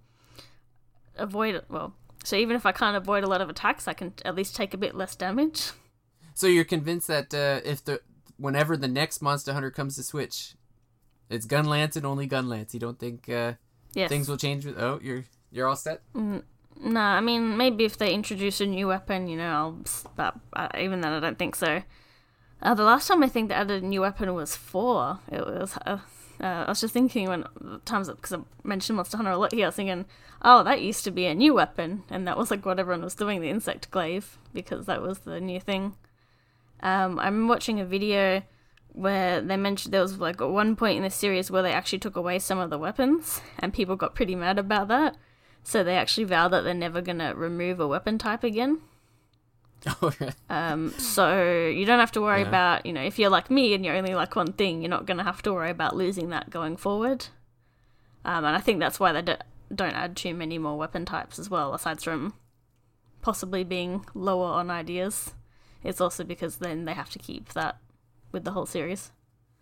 avoid it. Well, so even if I can't avoid a lot of attacks, I can at least take a bit less damage. So you're convinced that uh, if the whenever the next Monster Hunter comes to Switch, it's Gun Lance and only Gun Lance. You don't think uh, Yes. things will change? With, oh, you're you're all set. No, I mean maybe if they introduce a new weapon, you know, I'll. But uh, even then, I don't think so. Uh, the last time I think they added a new weapon was four. It was. Uh, I was just thinking when times because I mentioned Monster Hunter a lot here. I was thinking, oh, that used to be a new weapon, and that was like what everyone was doing, the insect glaive, because that was the new thing. Um, I'm watching a video where they mentioned there was like one point in the series where they actually took away some of the weapons, and people got pretty mad about that. So they actually vow that they're never gonna remove a weapon type again. Oh. Um, so you don't have to worry Yeah. about, you know, if you're like me and you only like one thing, you're not gonna have to worry about losing that going forward. Um, and I think that's why they don't, don't add too many more weapon types as well, aside from possibly being lower on ideas. It's also because then they have to keep that with the whole series.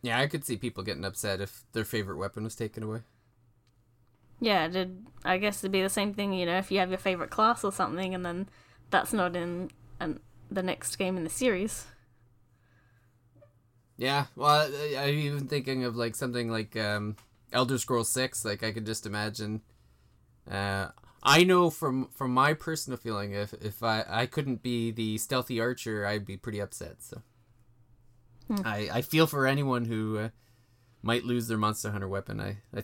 yeah, I could see people getting upset if their favorite weapon was taken away. Yeah, did I guess it'd be the same thing, you know, if you have your favorite class or something, and then that's not in an, the next game in the series. Yeah, well, I, I'm even thinking of like something like um, Elder Scrolls Six. Like I could just imagine. Uh, I know from from my personal feeling, if if I I couldn't be the stealthy archer, I'd be pretty upset. So, I I feel for anyone who uh, might lose their Monster Hunter weapon. I, I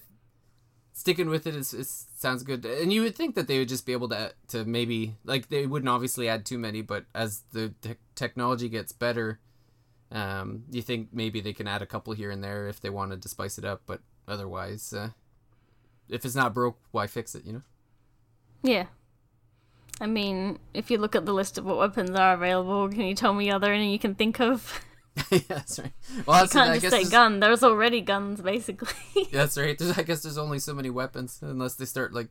sticking with it is, is sounds good, and you would think that they would just be able to to maybe like they wouldn't obviously add too many, but as the te- technology gets better. Um, you think maybe they can add a couple here and there if they wanted to spice it up, but otherwise, uh, if it's not broke, why fix it? You know. Yeah. I mean, if you look at the list of what weapons are available, can you tell me other any you can think of? yeah, that's right. Well, You can't I just guess say there's- gun. There's already guns, basically. yeah, That's right. There's, I guess there's only so many weapons unless they start like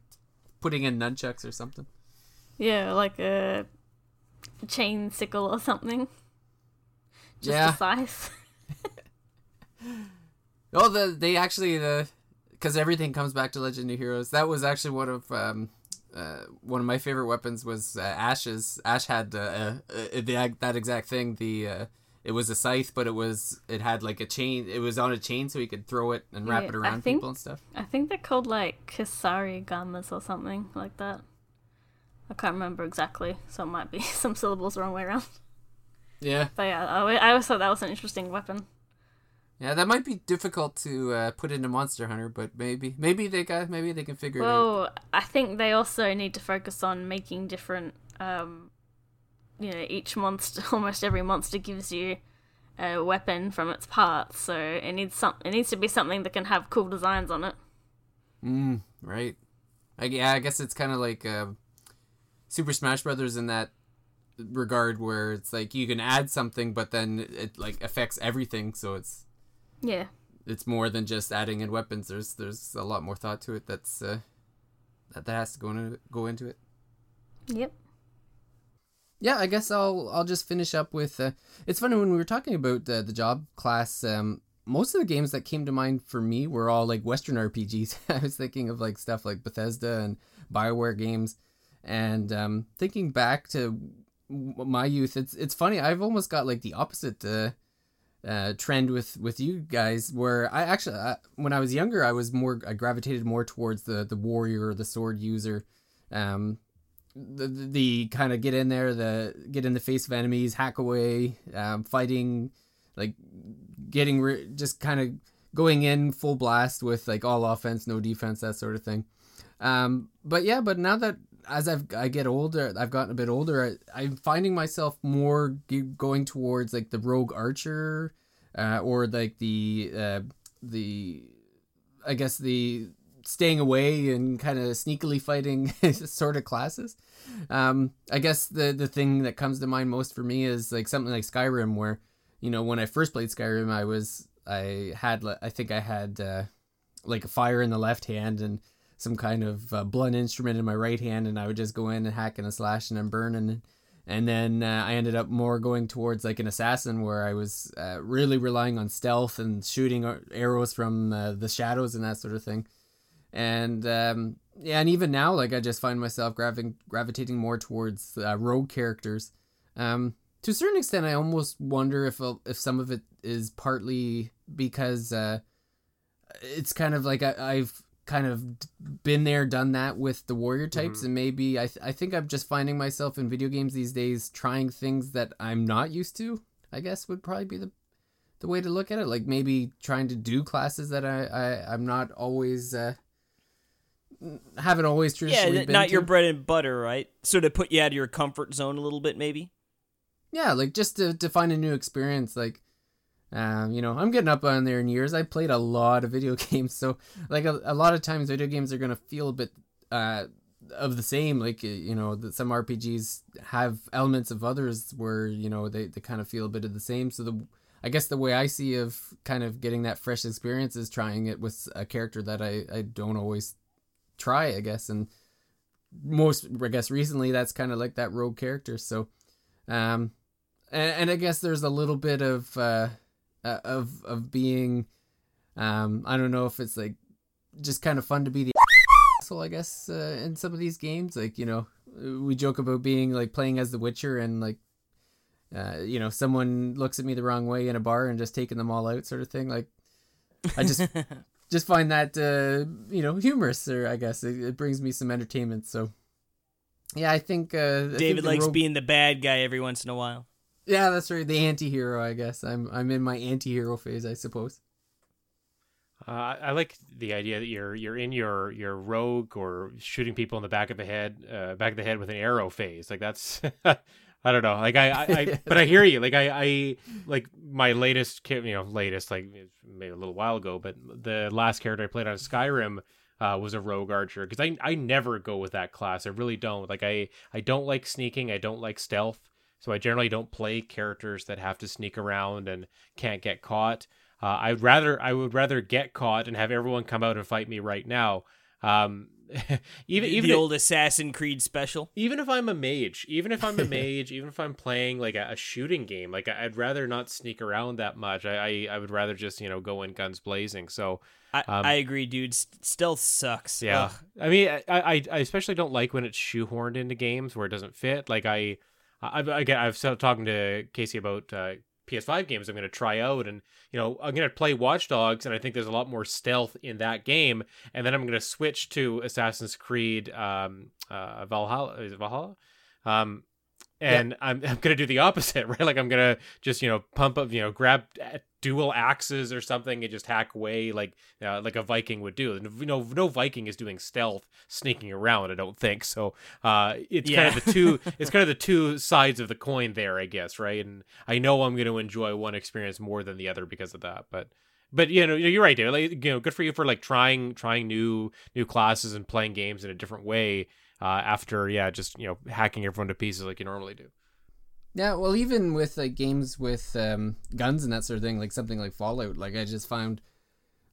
putting in nunchucks or something. yeah, like a chain sickle or something. Just Yeah. a size. Oh, the they actually the because everything comes back to Legend of Heroes. That was actually one of um, uh, one of my favorite weapons was uh, Ash's. Ash had uh, uh, uh, the, that exact thing. The uh, it was a scythe, but it was it had like a chain. It was on a chain, so he could throw it and wrap Yeah, it around think- people and stuff. I think they're called like Kisari Gamas or something like that. I can't remember exactly, so it might be some syllables the wrong way around. Yeah, But yeah, I, I always thought that was an interesting weapon. yeah, that might be difficult to uh, put into Monster Hunter, but maybe maybe they got maybe they can figure it out. Well, I think they also need to focus on making different. Um, you know, each monster, almost every monster gives you a weapon from its parts, so it needs some. It needs to be something that can have cool designs on it. Mm, right. I, yeah, I guess it's kind of like uh, Super Smash Brothers in that regard, where it's like you can add something, but then it like affects everything. So it's Yeah, it's more than just adding in weapons. There's there's a lot more thought to it. That's uh, that that has to go into go into it. yep. Yeah, I guess I'll I'll just finish up with. Uh, it's funny when we were talking about uh, the job class. Um, most of the games that came to mind for me were all like Western RPGs. I was thinking of like stuff like Bethesda and Bioware games, and um, thinking back to my youth. It's it's funny. I've almost got like the opposite uh, uh, trend with with you guys where I actually I, when I was younger I was more I gravitated more towards the the warrior or the sword user um the the, the kind of get in there the get in the face of enemies hack away um, fighting like getting ri- just kind of going in full blast with like all offense no defense that sort of thing um but yeah but now that as I've I get older, I've gotten a bit older. I, I'm finding myself more g- going towards like the rogue archer, uh, or like the uh, the I guess the staying away and kind of sneakily fighting sort of classes. Um, I guess the the thing that comes to mind most for me is like something like Skyrim, where you know when I first played Skyrim, I was I had I think I had uh, like a fire in the left hand and some kind of uh, blunt instrument in my right hand, and I would just go in and hack and slashing and burning. And then uh, I ended up more going towards like an assassin, where I was uh, really relying on stealth and shooting arrows from uh, the shadows and that sort of thing. And um, yeah, and even now, like I just find myself gravi- gravitating more towards uh, rogue characters. Um, to a certain extent, I almost wonder if uh, if some of it is partly because it's kind of like I, I've kind of been there, done that with the warrior types, mm-hmm. and maybe I th- I think I'm just finding myself in video games these days trying things that I'm not used to. I guess would probably be the the way to look at it. Like maybe trying to do classes that I, I I'm not always uh, haven't always traditionally yeah, not to. your bread and butter, right? So to put you out of your comfort zone a little bit, maybe. Yeah, like just to to find a new experience, like um, you know, I'm getting up on there in years. I played a lot of video games, so like a, a lot of times, video games are gonna feel a bit uh, of the same. Like you know, that some RPGs have elements of others where you know they, they kind of feel a bit of the same. So the I guess the way I see of kind of getting that fresh experience is trying it with a character that I, I don't always try, I guess. And most, I guess, recently that's kind of like that rogue character. So, um, and, and I guess there's a little bit of, uh, uh, of of being um I don't know if it's like just kind of fun to be the asshole I guess uh, in some of these games like you know we joke about being like playing as the Witcher and like uh, you know someone looks at me the wrong way in a bar and just taking them all out sort of thing like I just just find that uh, you know humorous or I guess it, it, brings me some entertainment so yeah I think uh, I David think likes being the bad guy every once in a while yeah, that's right. The anti-hero, I guess. I'm I'm in my anti-hero phase, I suppose. Uh, I like the idea that you're you're in your your rogue or shooting people in the back of the head, uh, back of the head with an arrow phase. Like that's I don't know. Like I, I, I but I hear you. Like I, I like my latest, you know, latest like maybe a little while ago, but the last character I played on Skyrim uh, was a rogue archer because I I never go with that class. I really don't. Like I I don't like sneaking. I don't like stealth. So I generally don't play characters that have to sneak around and can't get caught. Uh, I'd rather I would rather get caught and have everyone come out and fight me right now. Um, even even the old Assassin Creed special. Even if I'm a mage, even if I'm a mage, even if I'm playing like a, a, shooting game, like I'd rather not sneak around that much. I, I, I would rather just you know go in guns blazing. So I, um, I agree, dude. Stealth sucks. Yeah, Ugh. I mean, I, I I especially don't like when it's shoehorned into games where it doesn't fit. Like I I've again I've talking to Casey about uh, PS5 games I'm going to try out, and you know I'm going to play Watch Dogs, and I think there's a lot more stealth in that game, and then I'm going to switch to Assassin's Creed um, uh, Valhalla. Is Valhalla? Um, and yeah. I'm, I'm gonna do the opposite right like i'm gonna just you know pump up you know grab dual axes or something and just hack away like uh, like a viking would do you know no viking is doing stealth sneaking around i don't think so uh it's yeah. kind of the two it's kind of the two sides of the coin there i guess right and i know i'm gonna enjoy one experience more than the other because of that but but you know you're right David. Like, you know, good for you for like trying trying new new classes and playing games in a different way uh, after yeah, just you know hacking everyone to pieces like you normally do. Yeah, well, even with like games with um, guns and that sort of thing, like something like Fallout, like I just found,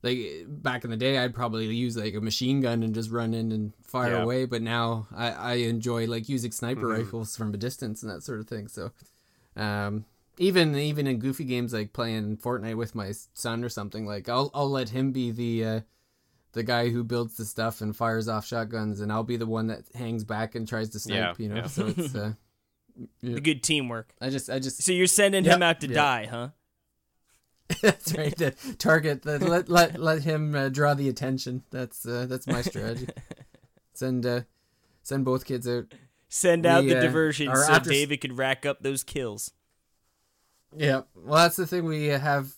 like back in the day, I'd probably use like a machine gun and just run in and fire yeah. away. But now I, I enjoy like using sniper mm-hmm. rifles from a distance and that sort of thing. So, um, even even in goofy games like playing Fortnite with my son or something, like I'll I'll let him be the uh, the guy who builds the stuff and fires off shotguns, and I'll be the one that hangs back and tries to snipe. Yeah, you know, yeah. so it's uh, yeah. good teamwork. I just, I just. So you're sending him out to die, huh? that's right. The target. The, let let let him uh, draw the attention. That's uh, that's my strategy. Send uh, send both kids out. Send out We, the uh, diversion so after- David could rack up those kills. Yeah. Well, that's the thing. We have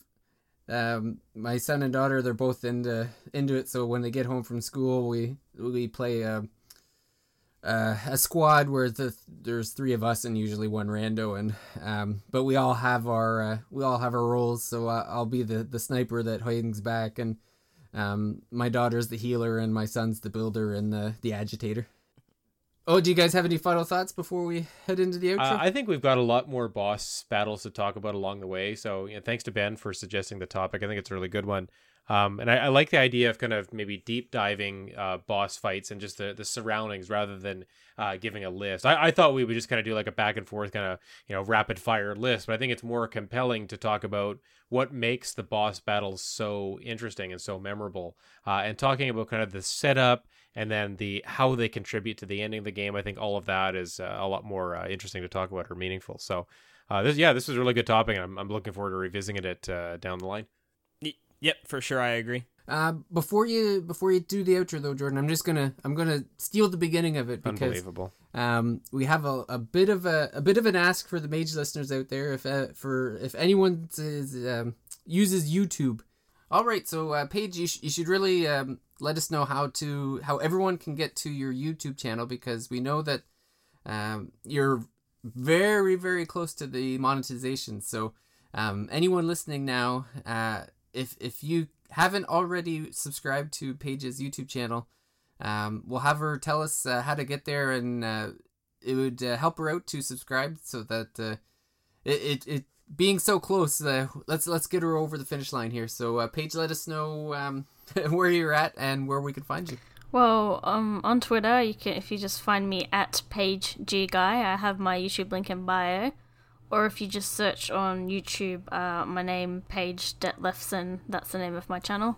um, my son and daughter. They're both into into it. So when they get home from school, we we play um uh, a squad where the there's three of us and usually one rando, and um, but we all have our uh, we all have our roles. So I'll be the the sniper that hangs back, and um, my daughter's the healer, and my son's the builder and the the agitator. Oh, do you guys have any final thoughts before we head into the outro? Uh, I think we've got a lot more boss battles to talk about along the way. So, you know, thanks to Ben for suggesting the topic. I think it's a really good one. Um, and I, I like the idea of kind of maybe deep diving uh, boss fights and just the, the surroundings rather than uh, giving a list. I, I thought we would just kind of do like a back and forth kind of you know rapid fire list, but I think it's more compelling to talk about what makes the boss battles so interesting and so memorable, uh, and talking about kind of the setup and then the how they contribute to the ending of the game. I think all of that is uh, a lot more uh, interesting to talk about or meaningful. So. Uh, this, yeah, this is a really good topic, and I'm, I'm looking forward to revisiting it uh, down the line. Yep, for sure, I agree. Uh, before you before you do the outro though, Jordan, I'm just gonna I'm gonna steal the beginning of it because Unbelievable. um, we have a, a bit of a, a bit of an ask for the mage listeners out there. If uh, for if anyone is, um, uses YouTube, all right. So uh, Paige, you, sh- you should really um, let us know how to how everyone can get to your YouTube channel because we know that um, you're very very close to the monetization. So um, anyone listening now, uh, if if you haven't already subscribed to Paige's YouTube channel, um, we'll have her tell us uh, how to get there, and uh, it would uh, help her out to subscribe so that uh, it, it it being so close. Uh, let's let's get her over the finish line here. So Paige, let us know um, where you're at and where we can find you. Well, um, on Twitter, you can if you just find me at Page G Guy. I have my YouTube link in bio, or if you just search on YouTube, uh, my name Paige Detlefson. That's the name of my channel.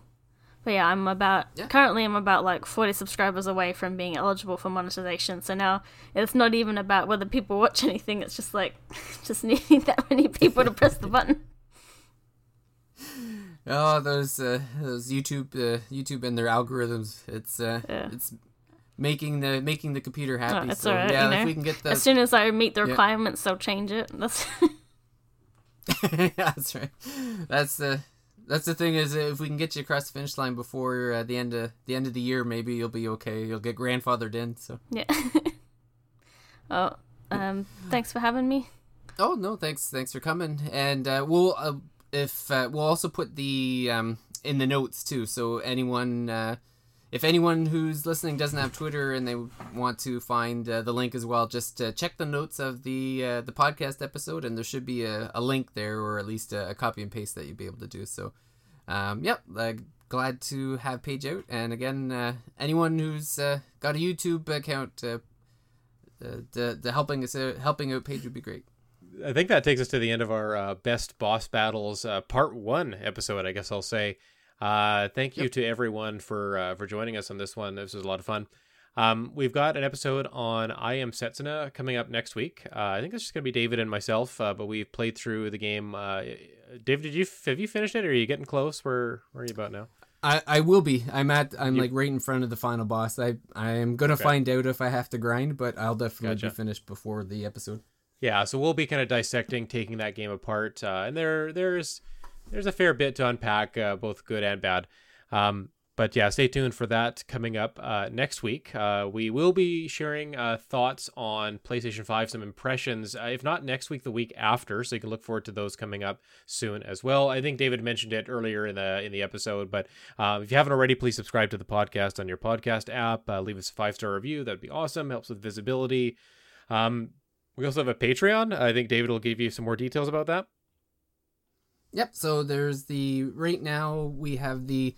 But yeah, I'm about Yeah. currently I'm about like 40 subscribers away from being eligible for monetization. So now it's not even about whether people watch anything. It's just like just needing that many people to press the button. Oh, those uh, those YouTube uh, YouTube and their algorithms. It's uh, Yeah. it's making the making the computer happy. it's so alright, yeah, you know. if we can get the As soon as I meet the Yeah. requirements, they'll change it. That's yeah, that's right. That's the that's the thing is if we can get you across the finish line before uh, the end of the end of the year, maybe you'll be okay. You'll get grandfathered in. So yeah. oh, um, thanks for having me. oh no, thanks thanks for coming. And uh, we'll uh, if uh, we'll also put the um, in the notes too. So anyone. Uh, if anyone who's listening doesn't have Twitter and they want to find uh, the link as well, just uh, check the notes of the uh, the podcast episode, and there should be a, a link there, or at least a, a copy and paste that you'd be able to do. So, um, yep, uh, glad to have Paige out. And again, uh, anyone who's uh, got a YouTube account, the the helping us out, helping out Paige would be great. I think that takes us to the end of our uh, best boss battles uh, part one episode. I guess I'll say. Uh, thank you to everyone for uh, for joining us on this one. This was a lot of fun. Um, we've got an episode on I Am Setsuna coming up next week. Uh, I think it's just going to be David and myself, uh, but we've played through the game. Uh, David, did you have you finished it, or are you getting close? Where where are you about now? I, I will be. I'm at. I'm You- like right in front of the final boss. I I am gonna Okay. find out if I have to grind, but I'll definitely Gotcha. be finished before the episode. Yeah, so we'll be kind of dissecting, taking that game apart, uh, and there there's there's a fair bit to unpack, uh, both good and bad. Um, but yeah, stay tuned for that coming up uh, next week. Uh, we will be sharing uh, thoughts on PlayStation 5, some impressions, uh, if not next week, the week after. So you can look forward to those coming up soon as well. I think David mentioned it earlier in the in the episode, but if you haven't already, please subscribe to the podcast on your podcast app. Leave us a five star review; that'd be awesome. Helps with visibility. Um, we also have a Patreon. I think David will give you some more details about that. Yep. So there's the right now we have the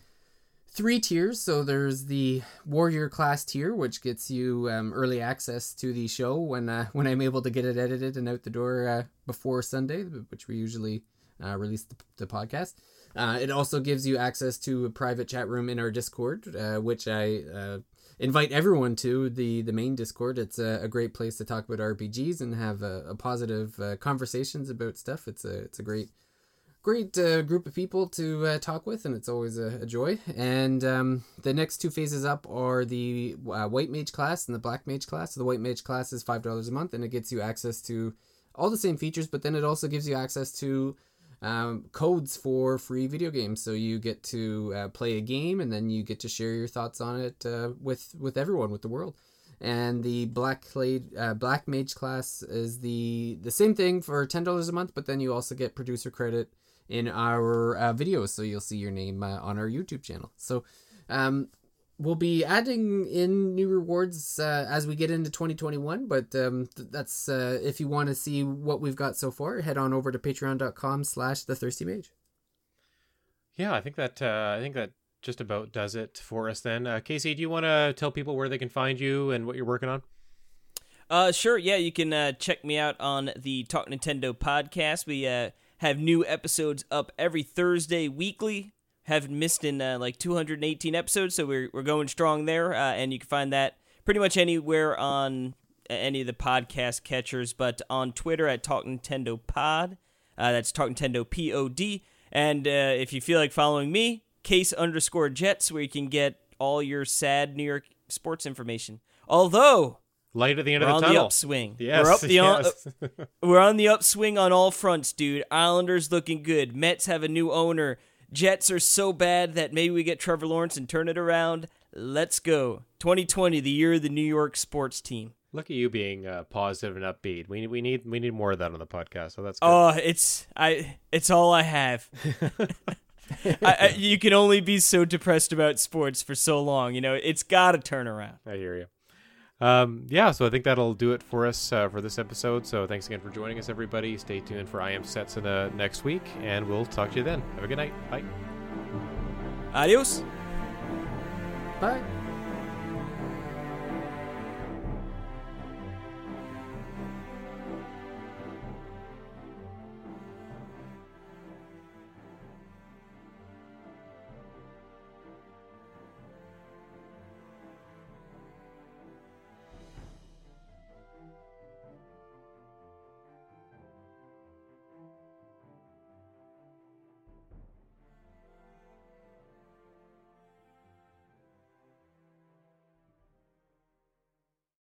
three tiers. So there's the warrior class tier, which gets you um, early access to the show when uh, when I'm able to get it edited and out the door uh, before Sunday, which we usually uh, release the, the podcast. Uh, it also gives you access to a private chat room in our Discord, uh, which I uh, invite everyone to the the main Discord. It's a, a great place to talk about RPGs and have a, a positive uh, conversations about stuff. It's a it's a great great uh, group of people to uh, talk with, and it's always a, a joy. And um, the next two phases up are the uh, White Mage class and the Black Mage class. So the White Mage class is five dollars a month, and it gets you access to all the same features, but then it also gives you access to um, codes for free video games. So you get to uh, play a game, and then you get to share your thoughts on it uh, with with everyone, with the world. And the black clay, uh, black mage class is the the same thing for ten dollars a month, but then you also get producer credit in our uh, videos, so you'll see your name uh, on our YouTube channel. So. Um, we'll be adding in new rewards uh, as we get into 2021 but um, th- that's uh, if you want to see what we've got so far head on over to patreon.com slash the thirsty mage Yeah, I think that uh, I think that just about does it for us. Then, uh, Casey, do you want to tell people where they can find you and what you're working on? Uh, sure. Yeah, you can uh, check me out on the Talk Nintendo podcast. We uh, have new episodes up every Thursday weekly. Haven't missed in uh, like 218 episodes, so we're we're going strong there. Uh, and you can find that pretty much anywhere on any of the podcast catchers, but on Twitter at Talk Nintendo Pod. Uh, that's Talk Nintendo P O D. And uh, if you feel like following me, Case underscore Jets, where you can get all your sad New York sports information. Although Light at the end we're of on the the tunnel. upswing. Yes, we're up the on, yes. we're on the upswing on all fronts, dude. Islanders looking good. Mets have a new owner. Jets are so bad that maybe we get Trevor Lawrence and turn it around. Let's go. 2020, the year of the New York sports team. Look at you being uh, positive and upbeat. We we need we need more of that on the podcast. So that's good. Oh, it's I. It's all I have. I, I, you can only be so depressed about sports for so long. You know, it's got to turn around. I hear you. Um, yeah, so I think that'll do it for us uh, for this episode. So thanks again for joining us, everybody. Stay tuned for I Am Sets in uh, next week, and we'll talk to you then. Have a good night. Bye. Adios. bye